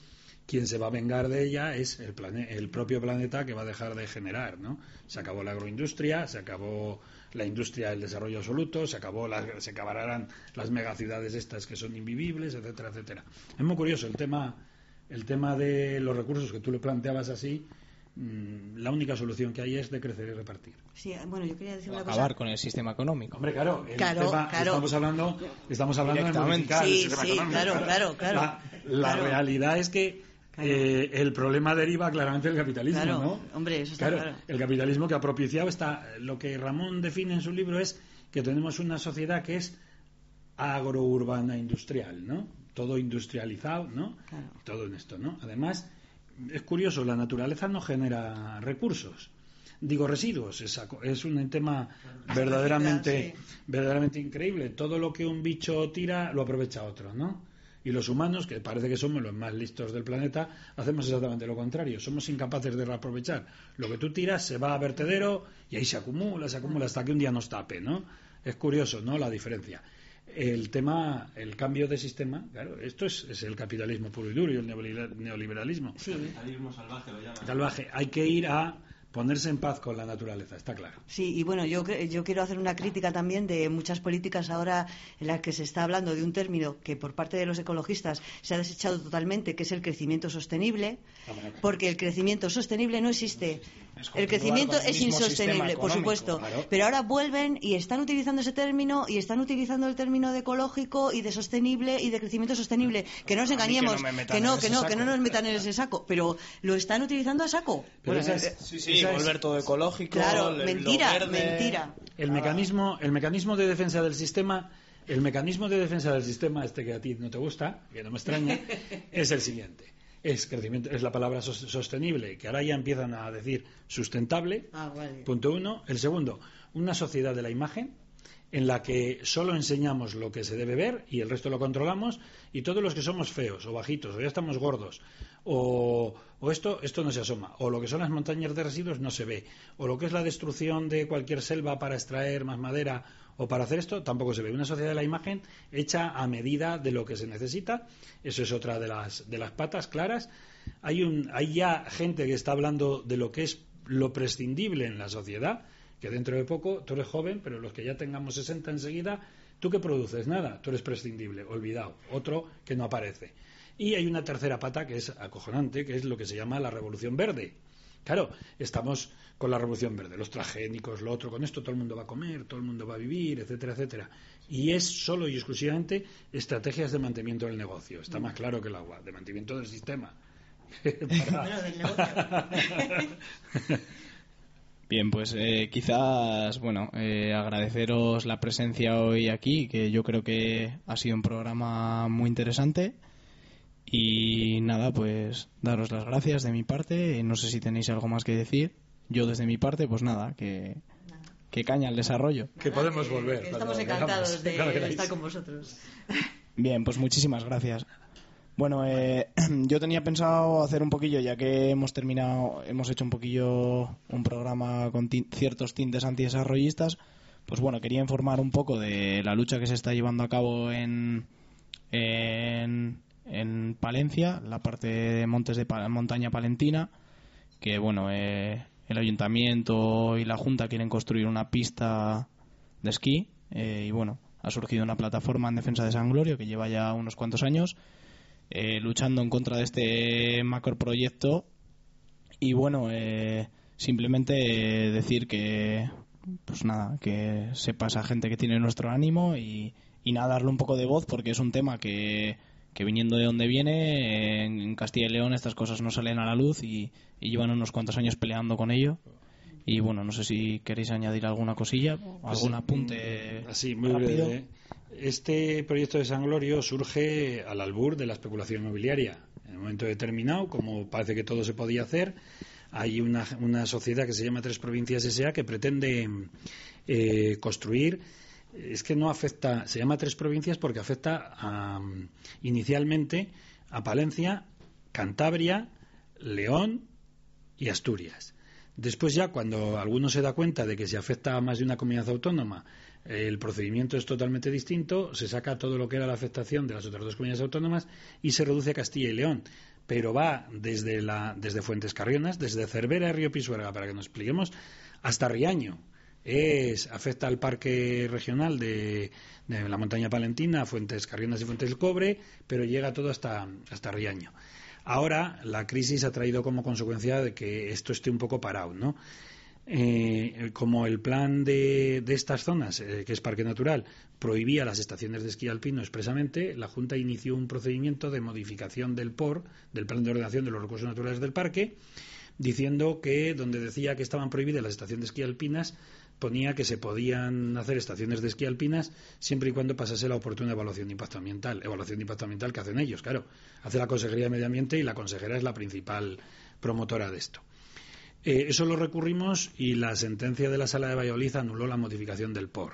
quien se va a vengar de ella es el, el propio planeta que va a dejar de generar, ¿no? Se acabó la agroindustria, se acabó la industria del desarrollo absoluto, se acabó se acabarán las megaciudades estas que son invivibles, etcétera, etcétera. Es muy curioso el tema, el tema de los recursos que tú le planteabas así. mm, La única solución que hay es de crecer y repartir. Sí, bueno, yo quería decir O una acabar cosa. con el sistema económico. Hombre, claro, el Claro, tema- claro. estamos hablando, estamos hablando de el Sí, sistema sí, económico, claro, claro, claro. La, la Claro. realidad es que eh, el problema deriva claramente del capitalismo, Claro, ¿no? hombre, eso está claro. El capitalismo que ha propiciado está. Lo que Ramón define en su libro es que tenemos una sociedad que es agrourbana industrial, ¿no? Todo industrializado, ¿no? Claro. Todo en esto, ¿no? Además, es curioso, la naturaleza no genera recursos. Digo residuos, es, es un tema verdaderamente, verdaderamente increíble. Todo lo que un bicho tira lo aprovecha otro, ¿no? Y los humanos, que parece que somos los más listos del planeta, hacemos exactamente lo contrario. Somos incapaces de reaprovechar. Lo que tú tiras se va a vertedero y ahí se acumula, se acumula hasta que un día nos tape, ¿no? Es curioso, ¿no? La diferencia. El tema, el cambio de sistema, claro, esto es, es el capitalismo puro y duro y el neolibera- neoliberalismo. Sí. Capitalismo salvaje lo llaman. Salvaje. Hay que ir a ponerse en paz con la naturaleza, está claro. Sí, y bueno, yo, yo quiero hacer una crítica también de muchas políticas ahora en las que se está hablando de un término que por parte de los ecologistas se ha desechado totalmente, que es el crecimiento sostenible, porque el crecimiento sostenible no existe. El crecimiento es insostenible, por supuesto. claro. Pero ahora vuelven y están utilizando ese término y están utilizando el término de ecológico y de sostenible y de crecimiento sostenible. Que no nos que no engañemos, que no, que no, que no nos metan en ese saco. Pero lo están utilizando a saco. Pero esa Bueno, es- eh, Sí, sí, es- volver todo ecológico. Claro, mentira, verde. mentira. El mecanismo, el mecanismo de defensa del sistema, el mecanismo de defensa del sistema, este que a ti no te gusta, que no me extraña, es el siguiente. Es crecimiento, es la palabra sos- sostenible, que ahora ya empiezan a decir sustentable. Ah, vale. Punto uno. El segundo, una sociedad de la imagen en la que solo enseñamos lo que se debe ver y el resto lo controlamos y todos los que somos feos o bajitos o ya estamos gordos o, o esto esto no se asoma o lo que son las montañas de residuos no se ve o lo que es la destrucción de cualquier selva para extraer más madera o para hacer esto tampoco se ve una sociedad de la imagen hecha a medida de lo que se necesita eso es otra de las de las patas claras hay un hay ya gente que está hablando de lo que es lo prescindible en la sociedad que dentro de poco tú eres joven, pero los que ya tengamos 60 enseguida, ¿tú qué produces? Nada, tú eres prescindible, olvidado, otro que no aparece. Y hay una tercera pata que es acojonante, que es lo que se llama la revolución verde. Claro, estamos con la revolución verde, los transgénicos, lo otro, con esto todo el mundo va a comer, todo el mundo va a vivir, etcétera, etcétera. Y es solo y exclusivamente estrategias de mantenimiento del negocio. Está más claro que el agua, de mantenimiento del sistema. Para-. Bien, pues eh, quizás, bueno, eh, agradeceros la presencia hoy aquí, que yo creo que ha sido un programa muy interesante. Y nada, pues daros las gracias de mi parte. No sé si tenéis algo más que decir. Yo desde mi parte, pues nada, que, que caña el desarrollo. que podemos volver. que estamos encantados de estar con vosotros. Bien, pues muchísimas gracias. Bueno, eh, yo tenía pensado hacer un poquillo, ya que hemos terminado, hemos hecho un poquillo un programa con tin- ciertos tintes antidesarrollistas, pues bueno, quería informar un poco de la lucha que se está llevando a cabo en, en, en Palencia, la parte de Montes de Pa- Montaña Palentina, que bueno, eh, el ayuntamiento y la Junta quieren construir una pista de esquí eh, y bueno, ha surgido una plataforma en defensa de San Glorio que lleva ya unos cuantos años eh, luchando en contra de este macroproyecto y bueno, simplemente decir que pues nada, que sepa esa gente que tiene nuestro ánimo y, y nada, darle un poco de voz porque es un tema que, que viniendo de donde viene, en, Castilla y León estas cosas no salen a la luz y, y llevan unos cuantos años peleando con ello. Y bueno, no sé si queréis añadir alguna cosilla, algún apunte Mm, Así, muy rápido. breve. Este proyecto de San Glorio surge al albur de la especulación inmobiliaria. En un momento determinado, como parece que todo se podía hacer, hay una, una sociedad que se llama Tres Provincias S.A. que pretende eh, construir. Es que no afecta, se llama Tres Provincias porque afecta a, inicialmente a Palencia, Cantabria, León y Asturias. Después ya cuando alguno se da cuenta de que se afecta a más de una comunidad autónoma, el procedimiento es totalmente distinto, se saca todo lo que era la afectación de las otras dos comunidades autónomas y se reduce a Castilla y León. Pero va desde, la, desde Fuentes Carrionas, desde Cervera y Río Pisuerga, para que nos expliquemos, hasta Riaño. Es, afecta al parque regional de, de la montaña palentina, Fuentes Carrionas y Fuentes del Cobre, pero llega todo hasta, hasta Riaño. Ahora la crisis ha traído como consecuencia de que esto esté un poco parado, ¿no? eh, como el plan de, estas zonas, eh, que es Parque Natural, prohibía las estaciones de esquí alpino expresamente, la Junta inició un procedimiento de modificación del POR, del Plan de Ordenación de los Recursos Naturales del Parque, diciendo que donde decía que estaban prohibidas las estaciones de esquí alpinas, ponía que se podían hacer estaciones de esquí alpinas siempre y cuando pasase la oportuna evaluación de impacto ambiental. Evaluación de impacto ambiental que hacen ellos, claro. Hace la Consejería de Medio Ambiente y la consejera es la principal promotora de esto. Eh, eso lo recurrimos y la sentencia de la Sala de Valladolid anuló la modificación del POR.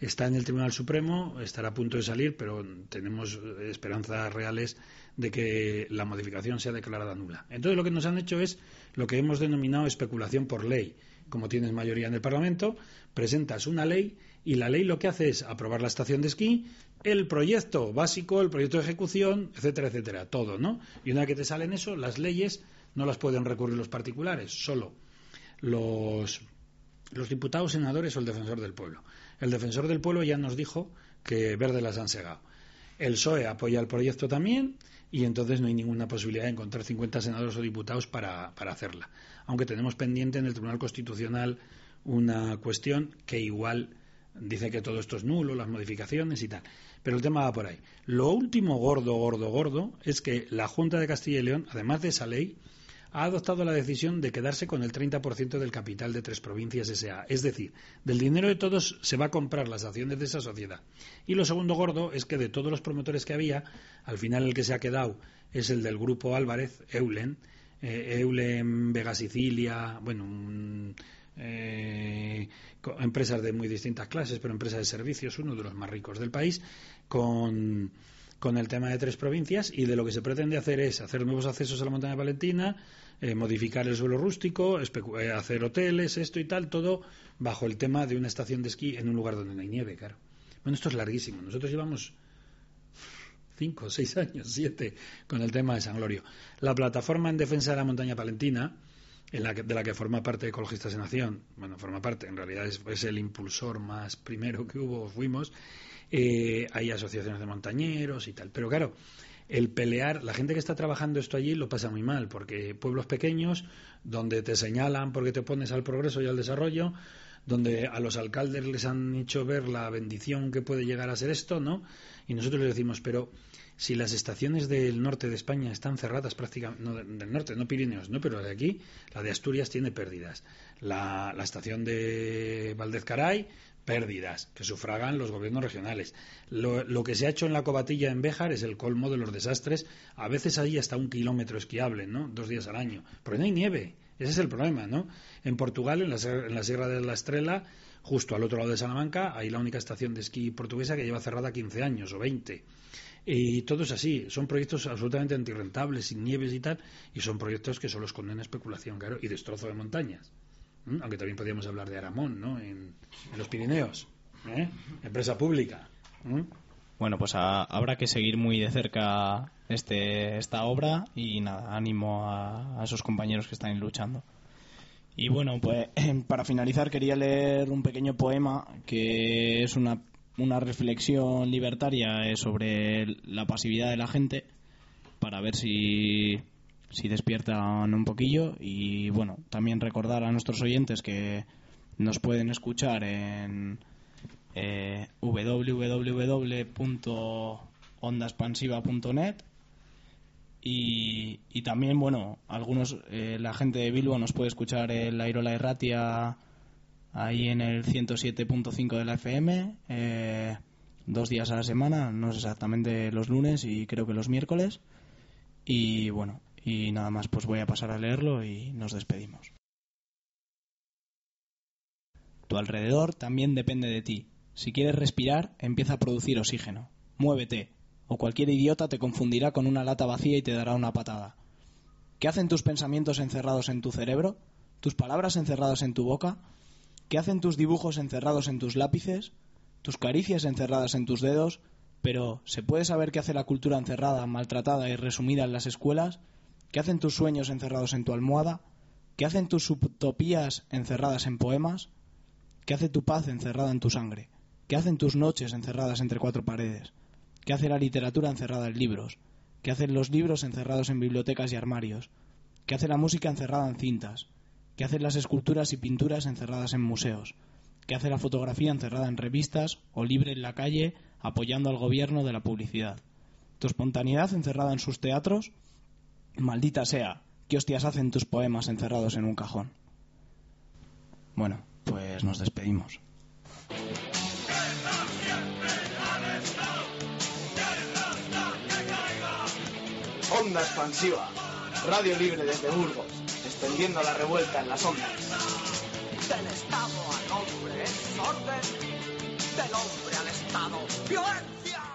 Está en el Tribunal Supremo, estará a punto de salir, pero tenemos esperanzas reales de que la modificación sea declarada nula. Entonces lo que nos han hecho es lo que hemos denominado especulación por ley. Como tienes mayoría en el Parlamento, presentas una ley y la ley lo que hace es aprobar la estación de esquí, el proyecto básico, el proyecto de ejecución, etcétera, etcétera, todo, ¿no? Y una vez que te salen eso, las leyes no las pueden recurrir los particulares, solo los, los diputados, senadores o el defensor del pueblo. El defensor del pueblo ya nos dijo que verde las han segado. El PSOE apoya el proyecto también y entonces no hay ninguna posibilidad de encontrar 50 senadores o diputados para, para hacerla. Aunque tenemos pendiente en el Tribunal Constitucional una cuestión que igual dice que todo esto es nulo, las modificaciones y tal. Pero el tema va por ahí. Lo último gordo, gordo, gordo es que la Junta de Castilla y León, además de esa ley, ha adoptado la decisión de quedarse con el 30% del capital de Tres Provincias S.A. Es decir, del dinero de todos se va a comprar las acciones de esa sociedad. Y lo segundo gordo es que de todos los promotores que había, al final el que se ha quedado es el del grupo Álvarez, Eulen, eh, Eulen Vega Sicilia, bueno, eh, empresas de muy distintas clases, pero empresas de servicios, uno de los más ricos del país, con con el tema de tres provincias y de lo que se pretende hacer es hacer nuevos accesos a la montaña palentina, eh, modificar el suelo rústico, eh, hacer hoteles, esto y tal, todo bajo el tema de una estación de esquí en un lugar donde no hay nieve, claro. Bueno, esto es larguísimo. Nosotros llevamos cinco, seis años, siete, con el tema de San Glorio. La plataforma en defensa de la montaña palentina, en la de la que forma parte Ecologistas en Nación, bueno, forma parte, en realidad es, es el impulsor más primero que hubo, fuimos, eh, hay asociaciones de montañeros y tal. Pero claro, el pelear, la gente que está trabajando esto allí lo pasa muy mal, porque pueblos pequeños, donde te señalan porque te pones al progreso y al desarrollo, donde a los alcaldes les han hecho ver la bendición que puede llegar a ser esto, ¿no? Y nosotros les decimos, pero si las estaciones del norte de España están cerradas prácticamente, no, del norte, no Pirineos, no, pero de aquí, la de Asturias tiene pérdidas. La, la estación de Valdez Caray pérdidas que sufragan los gobiernos regionales. Lo, que se ha hecho en la cobatilla en Béjar es el colmo de los desastres. A veces hay hasta un kilómetro esquiable, ¿no? Dos días al año. Pero no hay nieve. Ese es el problema, ¿no? En Portugal, en la, en la Sierra de la Estrela, justo al otro lado de Salamanca, hay la única estación de esquí portuguesa que lleva cerrada 15 años o 20. Y todo es así. Son proyectos absolutamente antirrentables, sin nieves y tal, y son proyectos que solo esconden especulación, claro, y destrozo de montañas. Aunque también podríamos hablar de Aramón, ¿no? En, los Pirineos. ¿eh? Empresa pública. Bueno, pues habrá que seguir muy de cerca este, esta obra y nada, ánimo a, esos compañeros que están luchando. Y bueno, pues para finalizar quería leer un pequeño poema que es una, una reflexión libertaria eh, sobre la pasividad de la gente para ver si si despiertan un poquillo y bueno, también recordar a nuestros oyentes que nos pueden escuchar en eh, y, y también, bueno, algunos, eh, la gente de Bilbo nos puede escuchar en la Irola Erratia ahí en el 107.5 de la FM, eh, dos días a la semana, no sé exactamente los lunes y creo que los miércoles. Y bueno, y nada más, pues voy a pasar a leerlo y nos despedimos. Tu alrededor también depende de ti. Si quieres respirar, empieza a producir oxígeno. Muévete, o cualquier idiota te confundirá con una lata vacía y te dará una patada. ¿Qué hacen tus pensamientos encerrados en tu cerebro? ¿Tus palabras encerradas en tu boca? ¿Qué hacen tus dibujos encerrados en tus lápices? ¿Tus caricias encerradas en tus dedos? Pero, ¿se puede saber qué hace la cultura encerrada, maltratada y resumida en las escuelas? ¿Qué hacen tus sueños encerrados en tu almohada? ¿Qué hacen tus utopías encerradas en poemas? ¿Qué hace tu paz encerrada en tu sangre? ¿Qué hacen tus noches encerradas entre cuatro paredes? ¿Qué hace la literatura encerrada en libros? ¿Qué hacen los libros encerrados en bibliotecas y armarios? ¿Qué hace la música encerrada en cintas? que hace las esculturas y pinturas encerradas en museos, que hace la fotografía encerrada en revistas o libre en la calle apoyando al gobierno de la publicidad. Tu espontaneidad encerrada en sus teatros, maldita sea, ¿qué hostias hacen tus poemas encerrados en un cajón? Bueno, pues nos despedimos. Onda expansiva. Radio libre desde Burgos, extendiendo la revuelta en las ondas. Del Estado al hombre es orden, del hombre al Estado violencia.